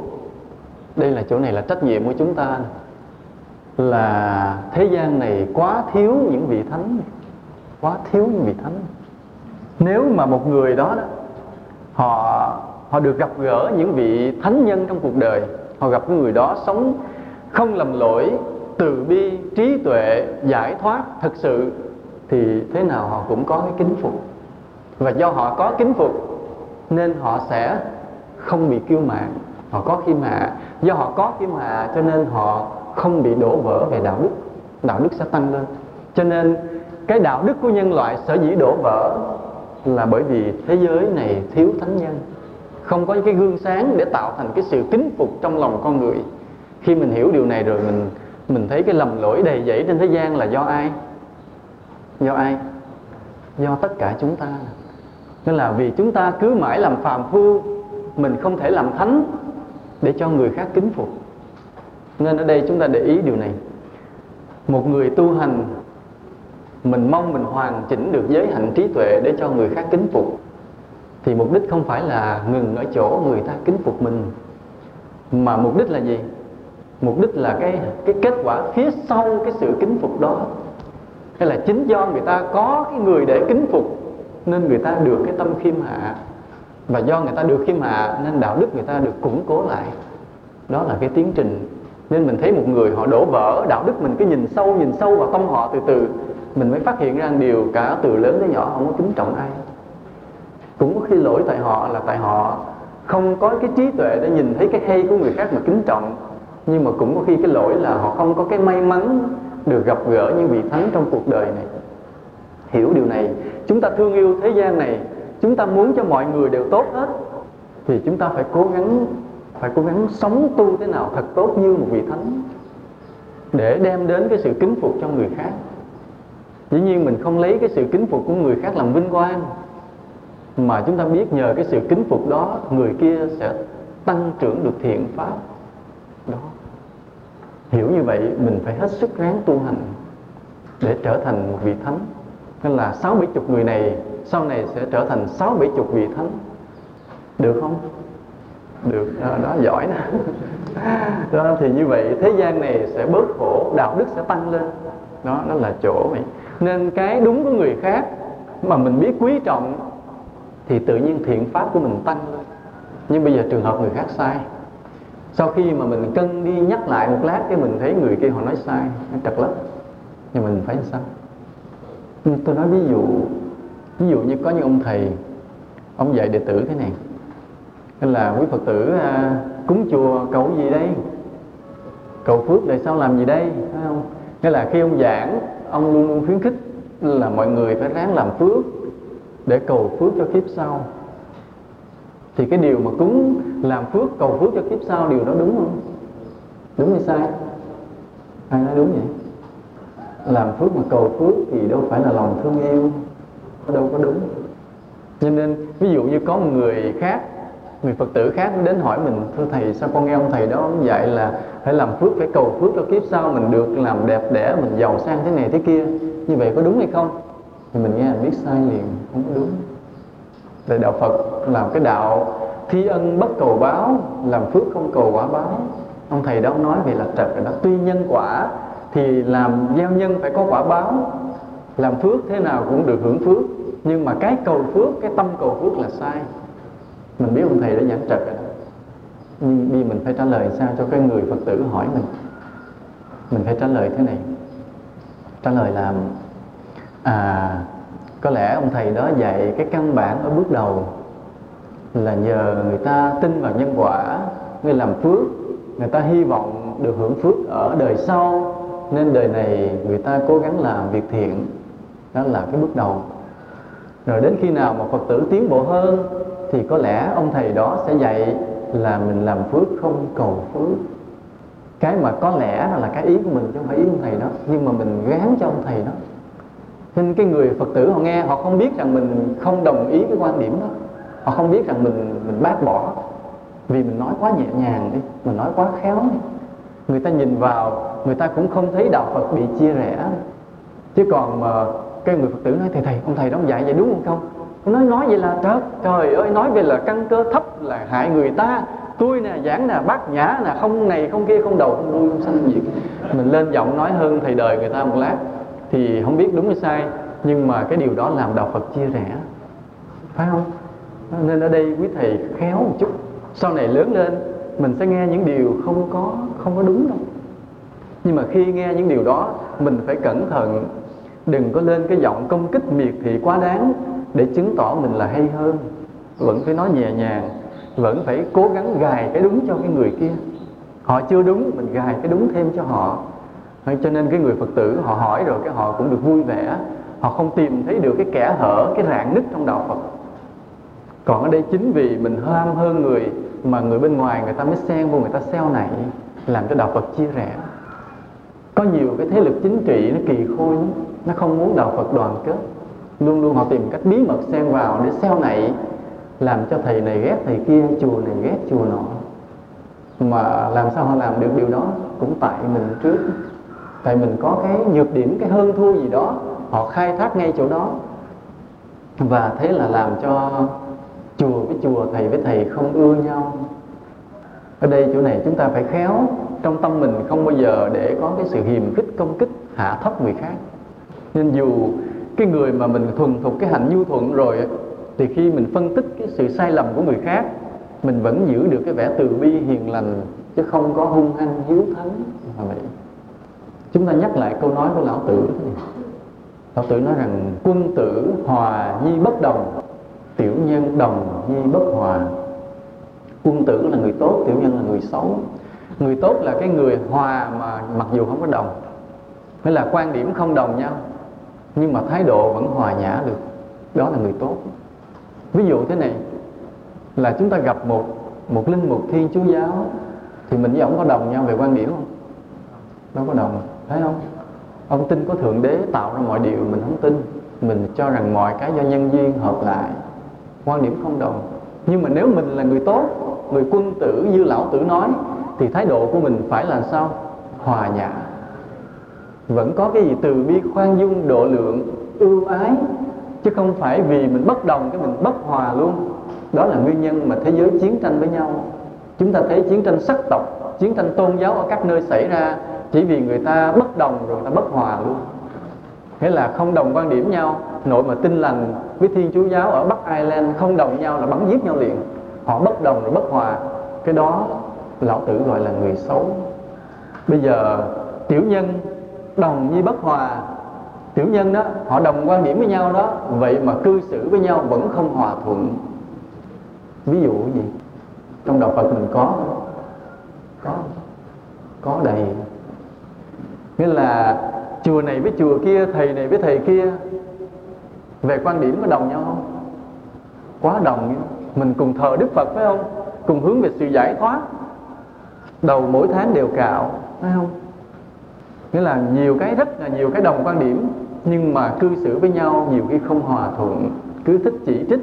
Đây là chỗ này là trách nhiệm của chúng ta là thế gian này quá thiếu những vị thánh. Quá thiếu những vị thánh. Nếu mà một người đó, đó họ họ được gặp gỡ những vị thánh nhân trong cuộc đời họ gặp cái người đó sống không lầm lỗi từ bi trí tuệ giải thoát thật sự thì thế nào họ cũng có cái kính phục. Và do họ có kính phục nên họ sẽ không bị kiêu mạn họ có khiêm hạ do họ có khiêm hạ cho nên họ không bị đổ vỡ về đạo đức. Đạo đức sẽ tăng lên. Cho nên, cái đạo đức của nhân loại sở dĩ đổ vỡ là bởi vì thế giới này thiếu thánh nhân. Không có cái gương sáng để tạo thành cái sự kính phục trong lòng con người. Khi mình hiểu điều này rồi, mình mình thấy cái lầm lỗi đầy dẫy trên thế gian là do ai? Do ai? Do tất cả chúng ta. Nên là vì chúng ta cứ mãi làm phàm phu, mình không thể làm thánh để cho người khác kính phục nên ở đây chúng ta để ý điều này. Một người tu hành, mình mong mình hoàn chỉnh được giới hạnh trí tuệ để cho người khác kính phục. Thì mục đích không phải là ngừng ở chỗ người ta kính phục mình. Mà mục đích là gì? Mục đích là cái cái kết quả phía sau cái sự kính phục đó. Hay là chính do người ta có cái người để kính phục, nên người ta được cái tâm khiêm hạ. Và do người ta được khiêm hạ, nên đạo đức người ta được củng cố lại. Đó là cái tiến trình nên mình thấy một người họ đổ vỡ đạo đức mình, cứ nhìn sâu nhìn sâu vào tâm họ từ từ, mình mới phát hiện ra điều cả từ lớn tới nhỏ không có kính trọng ai. Cũng có khi lỗi tại họ là tại họ không có cái trí tuệ để nhìn thấy cái hay của người khác mà kính trọng. Nhưng mà cũng có khi cái lỗi là họ không có cái may mắn được gặp gỡ những vị thánh trong cuộc đời này. Hiểu điều này, chúng ta thương yêu thế gian này, chúng ta muốn cho mọi người đều tốt hết, thì chúng ta phải cố gắng phải cố gắng sống tu thế nào thật tốt như một vị thánh để đem đến cái sự kính phục cho người khác. Dĩ nhiên mình không lấy cái sự kính phục của người khác làm vinh quang, mà chúng ta biết nhờ cái sự kính phục đó, người kia sẽ tăng trưởng được thiện pháp đó. Hiểu như vậy, mình phải hết sức ráng tu hành để trở thành một vị thánh. Nên là sáu bảy chục người này, sau này sẽ trở thành sáu bảy chục vị thánh. Được không? Được đó, đó giỏi nè. *laughs* Đó thì như vậy thế gian này sẽ bớt khổ đạo đức sẽ tăng lên. Đó đó là chỗ vậy nên cái đúng của người khác mà mình biết quý trọng thì tự nhiên thiện pháp của mình tăng lên. Nhưng bây giờ trường hợp người khác sai. Sau khi mà mình cân đi nhắc lại một lát cái mình thấy người kia họ nói sai nó trật lắm. Nhưng mình phải làm sao? Tôi nói ví dụ ví dụ như có những ông thầy ông dạy đệ tử thế này nên là quý phật tử à, cúng chùa cầu gì đây? Cầu phước để sau làm gì đây? Phải không? Nên là khi ông giảng ông luôn luôn khuyến khích là mọi người phải ráng làm phước để cầu phước cho kiếp sau. Thì cái điều mà cúng làm phước cầu phước cho kiếp sau điều đó đúng không? Đúng hay sai? Ai nói đúng vậy? Làm phước mà cầu phước thì đâu phải là lòng thương yêu đâu có đúng. Cho nên ví dụ như có một người khác người phật tử khác đến hỏi mình, thưa thầy, sao con nghe ông thầy đó ông dạy là phải làm phước, phải cầu phước cho kiếp sau, mình được làm đẹp đẽ, mình giàu sang thế này thế kia, như vậy có đúng hay không? Thì mình nghe mình biết sai liền, không có đúng. Tại đạo phật làm cái đạo thi ân bất cầu báo, làm phước không cầu quả báo. Ông thầy đó nói vậy là trật rồi đó. Tuy nhân quả thì làm gieo nhân phải có quả báo. Làm phước thế nào cũng được hưởng phước, nhưng mà cái cầu phước, cái tâm cầu phước là sai mình biết ông thầy đã giảng trật rồi đó. Nhưng vì mình phải trả lời sao cho cái người phật tử hỏi mình? Mình phải trả lời thế này. Trả lời là à có lẽ ông thầy đó dạy cái căn bản ở bước đầu là nhờ người ta tin vào nhân quả, người làm phước, người ta hy vọng được hưởng phước ở đời sau. Nên đời này người ta cố gắng làm việc thiện. Đó là cái bước đầu. Rồi đến khi nào mà phật tử tiến bộ hơn thì có lẽ ông thầy đó sẽ dạy là mình làm phước không cầu phước. Cái mà có lẽ là cái ý của mình chứ không phải ý ông thầy đó, nhưng mà mình gán cho ông thầy đó. Nên cái người phật tử họ nghe, họ không biết rằng mình không đồng ý cái quan điểm đó. Họ không biết rằng mình mình bác bỏ. Vì mình nói quá nhẹ nhàng đi, mình nói quá khéo đi. Người ta nhìn vào, người ta cũng không thấy đạo phật bị chia rẽ. Chứ còn mà cái người phật tử nói, thầy thầy, ông thầy đó ông dạy vậy đúng không không? Nói nói vậy là trời trời ơi, nói về là căn cơ thấp, là hại người ta. Tôi nè, giảng nè bát nhã nè, không này, không kia, không đầu, không đuôi, không sanh gì. Mình lên giọng nói hơn thầy đời người ta một lát, thì không biết đúng hay sai, nhưng mà cái điều đó làm đạo phật chia rẽ. Phải không? Nên ở đây quý thầy khéo một chút. Sau này lớn lên, mình sẽ nghe những điều không có không có đúng đâu. Nhưng mà khi nghe những điều đó, mình phải cẩn thận. Đừng có lên cái giọng công kích miệt thị quá đáng để chứng tỏ mình là hay hơn. Vẫn phải nói nhẹ nhàng, vẫn phải cố gắng gài cái đúng cho cái người kia. Họ chưa đúng, mình gài cái đúng thêm cho họ. Cho nên cái người phật tử, họ hỏi rồi cái họ cũng được vui vẻ. Họ không tìm thấy được cái kẻ hở, cái rạn nứt trong đạo phật. Còn ở đây chính vì mình ham hơn người mà người bên ngoài người ta mới xen vô người ta xeo này làm cho đạo phật chia rẽ. Có nhiều cái thế lực chính trị nó kỳ khôi nó không muốn đạo phật đoàn kết luôn luôn họ tìm cách bí mật xen vào để xeo này làm cho thầy này ghét thầy kia, chùa này ghét chùa nọ. Mà làm sao họ làm được điều đó? Cũng tại mình trước. Tại mình có cái nhược điểm, cái hơn thua gì đó. Họ khai thác ngay chỗ đó. Và thế là làm cho chùa với chùa, thầy với thầy không ưa nhau. Ở đây chỗ này chúng ta phải khéo, trong tâm mình không bao giờ để có cái sự hiềm khích, công kích, hạ thấp người khác. Nên dù cái người mà mình thuần thục, cái hạnh nhu thuận rồi thì khi mình phân tích cái sự sai lầm của người khác, mình vẫn giữ được cái vẻ từ bi hiền lành, chứ không có hung hăng hiếu thắng. Là vậy. Chúng ta nhắc lại câu nói của lão tử. Lão tử nói rằng, quân tử hòa nhi bất đồng, tiểu nhân đồng nhi bất hòa. Quân tử là người tốt, tiểu nhân là người xấu. Người tốt là cái người hòa mà mặc dù không có đồng. Nghĩa là quan điểm không đồng nhau nhưng mà thái độ vẫn hòa nhã được. Đó là người tốt. Ví dụ thế này, là chúng ta gặp một một linh mục thiên chúa giáo, thì mình với ông có đồng nhau về quan điểm không? Đâu có đồng. Thấy không? Ông tin có thượng đế tạo ra mọi điều, mình không tin. Mình cho rằng mọi cái do nhân duyên hợp lại. Quan điểm không đồng. Nhưng mà nếu mình là người tốt, người quân tử như lão tử nói, thì thái độ của mình phải là sao? Hòa nhã vẫn có cái gì từ bi khoan dung, độ lượng, ưu ái, chứ không phải vì mình bất đồng cái mình bất hòa luôn. Đó là nguyên nhân mà thế giới chiến tranh với nhau. Chúng ta thấy chiến tranh sắc tộc, chiến tranh tôn giáo ở các nơi xảy ra chỉ vì người ta bất đồng rồi ta bất hòa luôn. Nghĩa là không đồng quan điểm nhau, nội mà tin lành với thiên chúa giáo ở bắc ireland không đồng nhau là bắn giết nhau liền. Họ bất đồng rồi bất hòa. Cái đó, lão tử gọi là người xấu. Bây giờ, tiểu nhân đồng nhi bất hòa. Tiểu nhân đó, họ đồng quan điểm với nhau đó, vậy mà cư xử với nhau vẫn không hòa thuận. Ví dụ gì? Trong đạo phật mình có có có đầy. Nghĩa là chùa này với chùa kia, thầy này với thầy kia, về quan điểm có đồng nhau không? Quá đồng mình cùng thờ đức phật, phải không? Cùng hướng về sự giải thoát. Đầu mỗi tháng đều cạo, phải không? Nghĩa là nhiều cái rất là nhiều cái đồng quan điểm, nhưng mà cư xử với nhau nhiều khi không hòa thuận, cứ thích chỉ trích,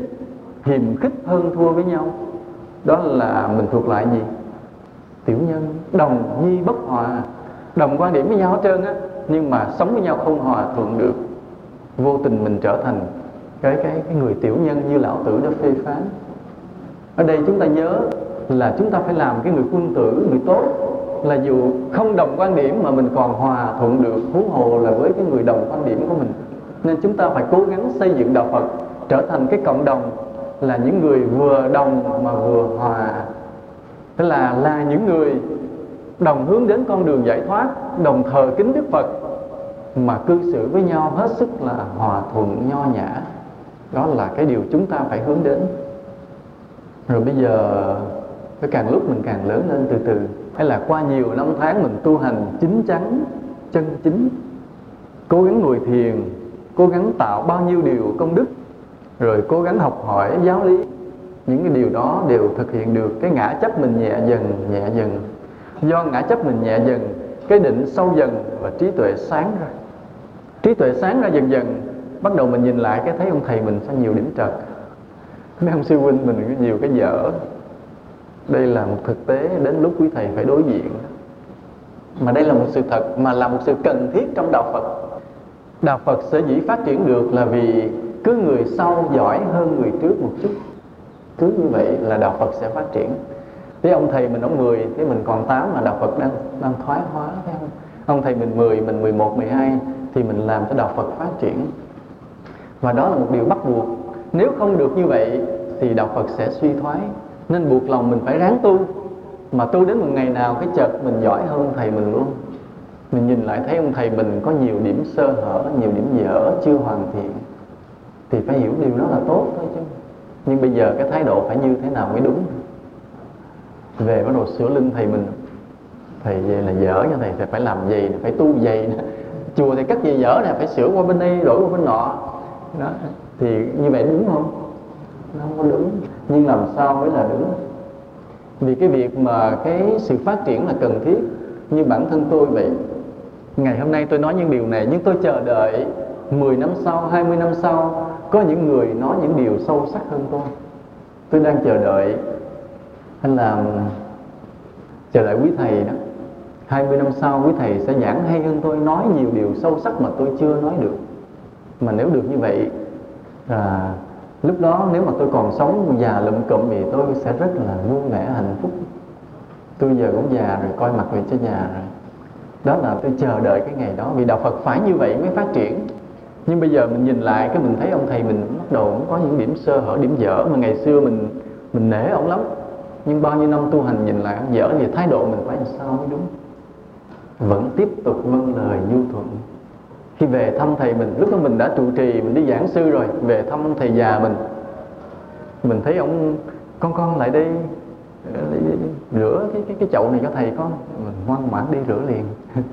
hiềm khích hơn thua với nhau. Đó là mình thuộc lại gì? Tiểu nhân, đồng nhi bất hòa. Đồng quan điểm với nhau hết trơn á, nhưng mà sống với nhau không hòa thuận được. Vô tình mình trở thành cái cái cái người tiểu nhân như lão tử đã phê phán. Ở đây chúng ta nhớ là chúng ta phải làm cái người quân tử, người tốt là dù không đồng quan điểm mà mình còn hòa thuận được huống hồ là với cái người đồng quan điểm của mình. Nên chúng ta phải cố gắng xây dựng đạo Phật, trở thành cái cộng đồng, là những người vừa đồng mà vừa hòa. Tức là là những người đồng hướng đến con đường giải thoát, đồng thờ kính Đức Phật, mà cư xử với nhau hết sức là hòa thuận, nho nhã. Đó là cái điều chúng ta phải hướng đến. Rồi bây giờ, cái càng lúc mình càng lớn lên từ từ hay là qua nhiều năm tháng mình tu hành chính chắn, chân chính, cố gắng ngồi thiền, cố gắng tạo bao nhiêu điều công đức, rồi cố gắng học hỏi giáo lý, những cái điều đó đều thực hiện được cái ngã chấp mình nhẹ dần nhẹ dần. Do ngã chấp mình nhẹ dần, cái định sâu dần và trí tuệ sáng ra. Trí tuệ sáng ra dần dần, bắt đầu mình nhìn lại cái thấy ông thầy mình sao nhiều điểm trật. Mấy ông sư huynh mình có nhiều cái dở đây là một thực tế đến lúc quý thầy phải đối diện. Mà đây là một sự thật, mà là một sự cần thiết trong đạo Phật. Đạo Phật sở dĩ phát triển được là vì cứ người sau giỏi hơn người trước một chút. Cứ như vậy là đạo Phật sẽ phát triển. Thế ông thầy mình ông 10 thế mình còn 8 mà đạo Phật đang đang thoái hóa thấy không? Ông thầy mình 10 mình 11 12 thì mình làm cho đạo Phật phát triển. Và đó là một điều bắt buộc. Nếu không được như vậy thì đạo Phật sẽ suy thoái nên buộc lòng mình phải ráng tu. Mà tu đến một ngày nào cái chợt mình giỏi hơn thầy mình luôn. Mình nhìn lại thấy ông thầy mình có nhiều điểm sơ hở, nhiều điểm dở chưa hoàn thiện, thì phải hiểu điều đó là tốt thôi chứ. Nhưng bây giờ cái thái độ phải như thế nào mới đúng? Về bắt đầu sửa lưng thầy mình. Thầy về là dở cho thầy thì phải làm gì phải tu gì chùa thì cắt gì dở nè, phải sửa qua bên đây, đổi qua bên nọ. Đó, thì như vậy đúng không? Nó không có đúng. Nhưng làm sao mới là đúng? Vì cái việc mà cái sự phát triển là cần thiết. Như bản thân tôi vậy. Ngày hôm nay tôi nói những điều này, nhưng tôi chờ đợi 10 năm sau 20 năm sau, có những người nói những điều sâu sắc hơn tôi. Tôi đang chờ đợi hay là chờ đợi quý thầy đó. 20 năm sau, quý thầy sẽ giảng hay hơn tôi, nói nhiều điều sâu sắc mà tôi chưa nói được. Mà nếu được như vậy là lúc đó nếu mà tôi còn sống già lụm cụm thì tôi sẽ rất là vui vẻ, hạnh phúc. Tôi giờ cũng già rồi, coi mặt về cho già rồi. Đó là tôi chờ đợi cái ngày đó, vì đạo Phật phải như vậy mới phát triển. Nhưng bây giờ mình nhìn lại cái mình thấy ông thầy mình bắt đầu cũng có những điểm sơ hở, điểm dở mà ngày xưa mình mình nể ông lắm. Nhưng bao nhiêu năm tu hành nhìn lại ông dở thì thái độ mình phải làm sao mới đúng? Vẫn tiếp tục vâng lời nhu thuận khi về thăm thầy mình, lúc đó mình đã trụ trì, mình đi giảng sư rồi, về thăm thầy già mình. Mình thấy ông, con con lại đây rửa cái cái cái chậu này cho thầy con. Mình ngoan ngoãn đi rửa liền. *laughs*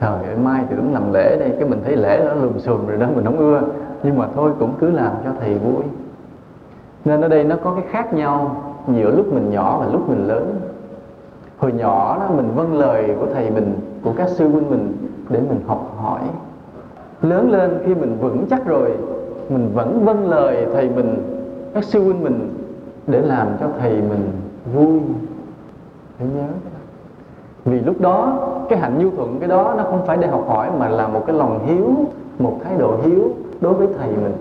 Thời ơi, mai thì cũng làm lễ đây, cái mình thấy lễ nó lùm xùm rồi đó, mình không ưa. Nhưng mà thôi, cũng cứ làm cho thầy vui. Nên ở đây nó có cái khác nhau giữa lúc mình nhỏ và lúc mình lớn. Hồi nhỏ đó, mình vâng lời của thầy mình, của các sư huynh mình để mình học hỏi lớn lên khi mình vững chắc rồi, mình vẫn vâng lời thầy mình, các sư huynh mình để làm cho thầy mình vui. Hãy nhớ. Vì lúc đó, cái hạnh nhu thuận cái đó nó không phải để học hỏi mà là một cái lòng hiếu, một thái độ hiếu đối với thầy mình.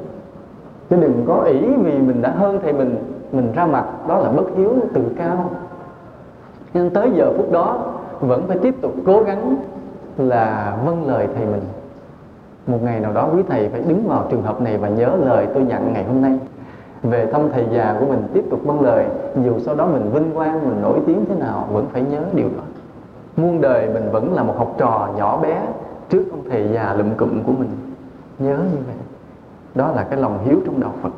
Chứ đừng có ỷ vì mình đã hơn thầy mình mình ra mặt, đó là bất hiếu tự cao. Nên tới giờ phút đó, vẫn phải tiếp tục cố gắng là vâng lời thầy mình một ngày nào đó quý thầy phải đứng vào trường hợp này và nhớ lời tôi nhận ngày hôm nay. Về thông thầy già của mình tiếp tục vâng lời, dù sau đó mình vinh quang, mình nổi tiếng thế nào vẫn phải nhớ điều đó. Muôn đời mình vẫn là một học trò nhỏ bé trước ông thầy già lụm cụm của mình. Nhớ như vậy, đó là cái lòng hiếu trong đạo Phật.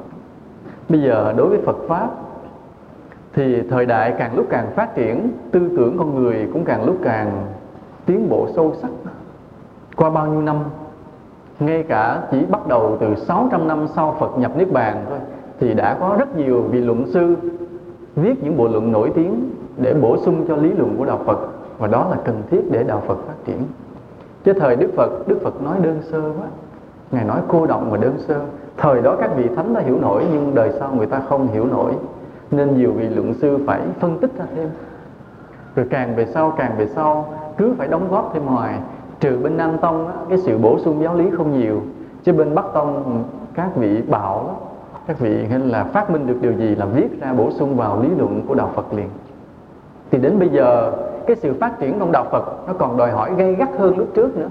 Bây giờ đối với Phật pháp, thì thời đại càng lúc càng phát triển, tư tưởng con người cũng càng lúc càng tiến bộ sâu sắc. Qua bao nhiêu năm ngay cả chỉ bắt đầu từ 600 năm sau Phật nhập Niết Bàn thôi, thì đã có rất nhiều vị luận sư viết những bộ luận nổi tiếng để bổ sung cho lý luận của đạo Phật, và đó là cần thiết để đạo Phật phát triển. Chứ thời Đức Phật Đức Phật nói đơn sơ quá. Ngài nói cô động và đơn sơ. Thời đó các vị thánh đã hiểu nổi, nhưng đời sau người ta không hiểu nổi, nên nhiều vị luận sư phải phân tích ra thêm. Rồi càng về sau, càng về sau, cứ phải đóng góp thêm hoài trừ bên Nam Tông á, cái sự bổ sung giáo lý không nhiều chứ bên Bắc Tông ừ, các vị bảo lắm các vị hay là phát minh được điều gì là viết ra bổ sung vào lý luận của đạo Phật liền. Thì đến bây giờ cái sự phát triển trong đạo Phật nó còn đòi hỏi gây gắt hơn lúc trước nữa.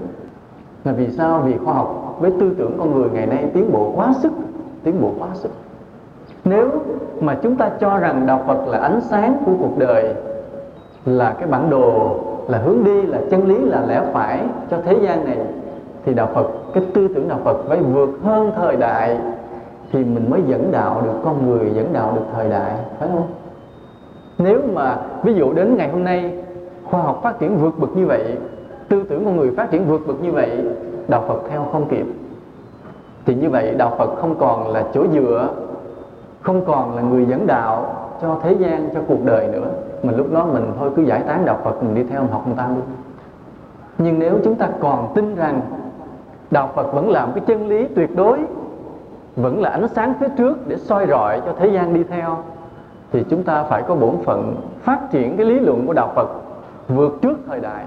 Là vì sao? Vì khoa học với tư tưởng con người ngày nay tiến bộ quá sức tiến bộ quá sức. Nếu mà chúng ta cho rằng đạo Phật là ánh sáng của cuộc đời là cái bản đồ là hướng đi, là chân lý, là lẽ phải cho thế gian này, thì đạo Phật, cái tư tưởng đạo Phật phải vượt hơn thời đại, thì mình mới dẫn đạo được con người, dẫn đạo được thời đại, phải không? Nếu mà ví dụ đến ngày hôm nay, khoa học phát triển vượt bậc như vậy, tư tưởng con người phát triển vượt bậc như vậy, đạo Phật theo không kịp. Thì như vậy đạo Phật không còn là chỗ dựa, không còn là người dẫn đạo cho thế gian, cho cuộc đời nữa mà lúc đó mình thôi cứ giải tán đạo Phật, mình đi theo học người ta luôn. Nhưng nếu chúng ta còn tin rằng đạo Phật vẫn làm cái chân lý tuyệt đối, vẫn là ánh sáng phía trước để soi rọi cho thế gian đi theo, thì chúng ta phải có bổn phận phát triển cái lý luận của đạo Phật vượt trước thời đại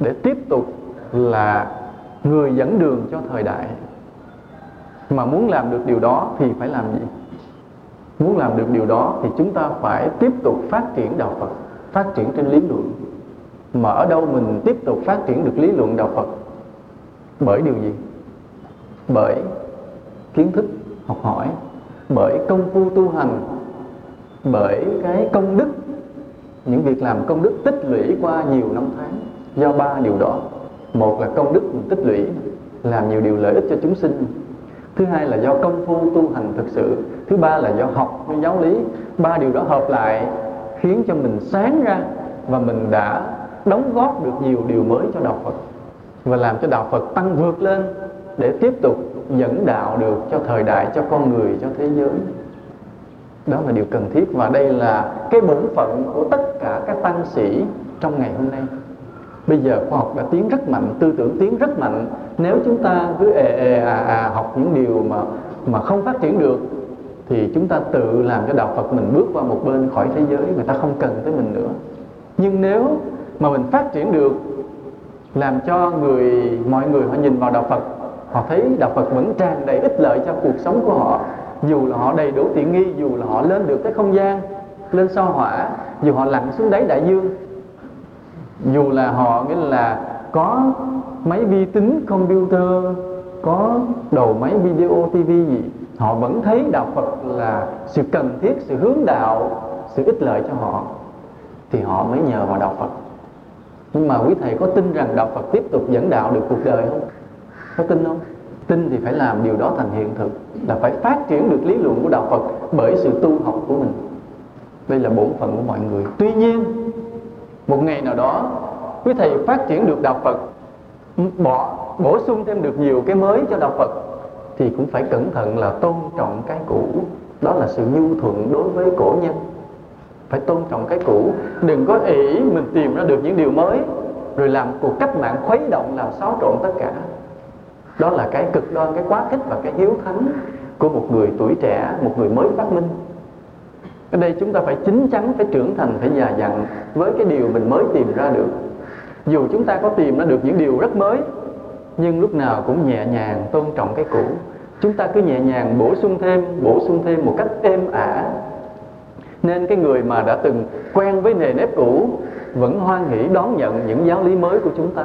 để tiếp tục là người dẫn đường cho thời đại. Mà muốn làm được điều đó thì phải làm gì? Muốn làm được điều đó thì chúng ta phải tiếp tục phát triển đạo Phật, phát triển trên lý luận. Mà ở đâu mình tiếp tục phát triển được lý luận đạo Phật? Bởi điều gì? Bởi kiến thức, học hỏi, bởi công phu tu hành, bởi cái công đức. Những việc làm công đức tích lũy qua nhiều năm tháng do ba điều đó. Một là công đức mình tích lũy, làm nhiều điều lợi ích cho chúng sinh. Thứ hai là do công phu tu hành thực sự thứ ba là do học với giáo lý. Ba điều đó hợp lại khiến cho mình sáng ra và mình đã đóng góp được nhiều điều mới cho đạo Phật và làm cho đạo Phật tăng vượt lên để tiếp tục dẫn đạo được cho thời đại, cho con người, cho thế giới. Đó là điều cần thiết và đây là cái bổn phận của tất cả các tăng sĩ trong ngày hôm nay. Bây giờ khoa học đã tiến rất mạnh, tư tưởng tiến rất mạnh. Nếu chúng ta cứ ề ề à à học những điều mà mà không phát triển được thì chúng ta tự làm cho đạo Phật mình bước qua một bên khỏi thế giới, người ta không cần tới mình nữa. Nhưng nếu mà mình phát triển được, làm cho người, mọi người họ nhìn vào đạo Phật, họ thấy đạo Phật vẫn tràn đầy ích lợi cho cuộc sống của họ, dù là họ đầy đủ tiện nghi, dù là họ lên được cái không gian, lên sao hỏa, dù họ lặn xuống đáy đại dương, dù là họ nghĩa là có máy vi tính computer, có đầu máy video tv gì họ vẫn thấy đạo phật là sự cần thiết, sự hướng đạo, sự ích lợi cho họ. Thì họ mới nhờ vào đạo phật. Nhưng mà quý thầy có tin rằng đạo phật tiếp tục dẫn đạo được cuộc đời không? Có tin không? Tin thì phải làm điều đó thành hiện thực, là phải phát triển được lý luận của đạo phật bởi sự tu học của mình. Đây là bổn phận của mọi người. Tuy nhiên, một ngày nào đó, quý thầy phát triển được đạo phật, bỏ, bổ sung thêm được nhiều cái mới cho đạo phật thì cũng phải cẩn thận là tôn trọng cái cũ. Đó là sự nhu thuận đối với cổ nhân. Phải tôn trọng cái cũ. Đừng có ỷ mình tìm ra được những điều mới, rồi làm cuộc cách mạng khuấy động làm xáo trộn tất cả. Đó là cái cực đoan, cái quá khích và cái hiếu thắng của một người tuổi trẻ, một người mới phát minh. Ở đây chúng ta phải chín chắn, phải trưởng thành, phải già dặn với cái điều mình mới tìm ra được. Dù chúng ta có tìm ra được những điều rất mới nhưng lúc nào cũng nhẹ nhàng tôn trọng cái cũ. Chúng ta cứ nhẹ nhàng bổ sung thêm, bổ sung thêm một cách êm ả. Nên cái người mà đã từng quen với nề nếp cũ vẫn hoan hỷ đón nhận những giáo lý mới của chúng ta,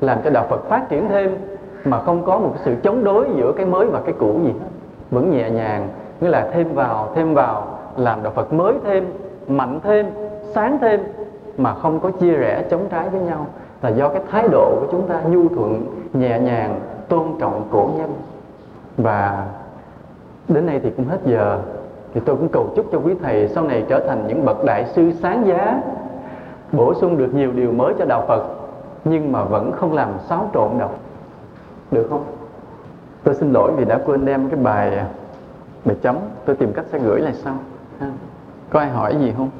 làm cho đạo Phật phát triển thêm mà không có một sự chống đối giữa cái mới và cái cũ gì vẫn nhẹ nhàng, nghĩa là thêm vào thêm vào, làm đạo Phật mới thêm, mạnh thêm, sáng thêm mà không có chia rẽ, chống trái với nhau là do cái thái độ của chúng ta nhu thuận, nhẹ nhàng, tôn trọng cổ nhân. Và đến đây thì cũng hết giờ. Thì tôi cũng cầu chúc cho quý thầy sau này trở thành những bậc đại sư sáng giá, bổ sung được nhiều điều mới cho đạo Phật, nhưng mà vẫn không làm xáo trộn đạo được không? Tôi xin lỗi vì đã quên đem cái bài bài chấm. Tôi tìm cách sẽ gửi lại sau. Có ai hỏi gì không?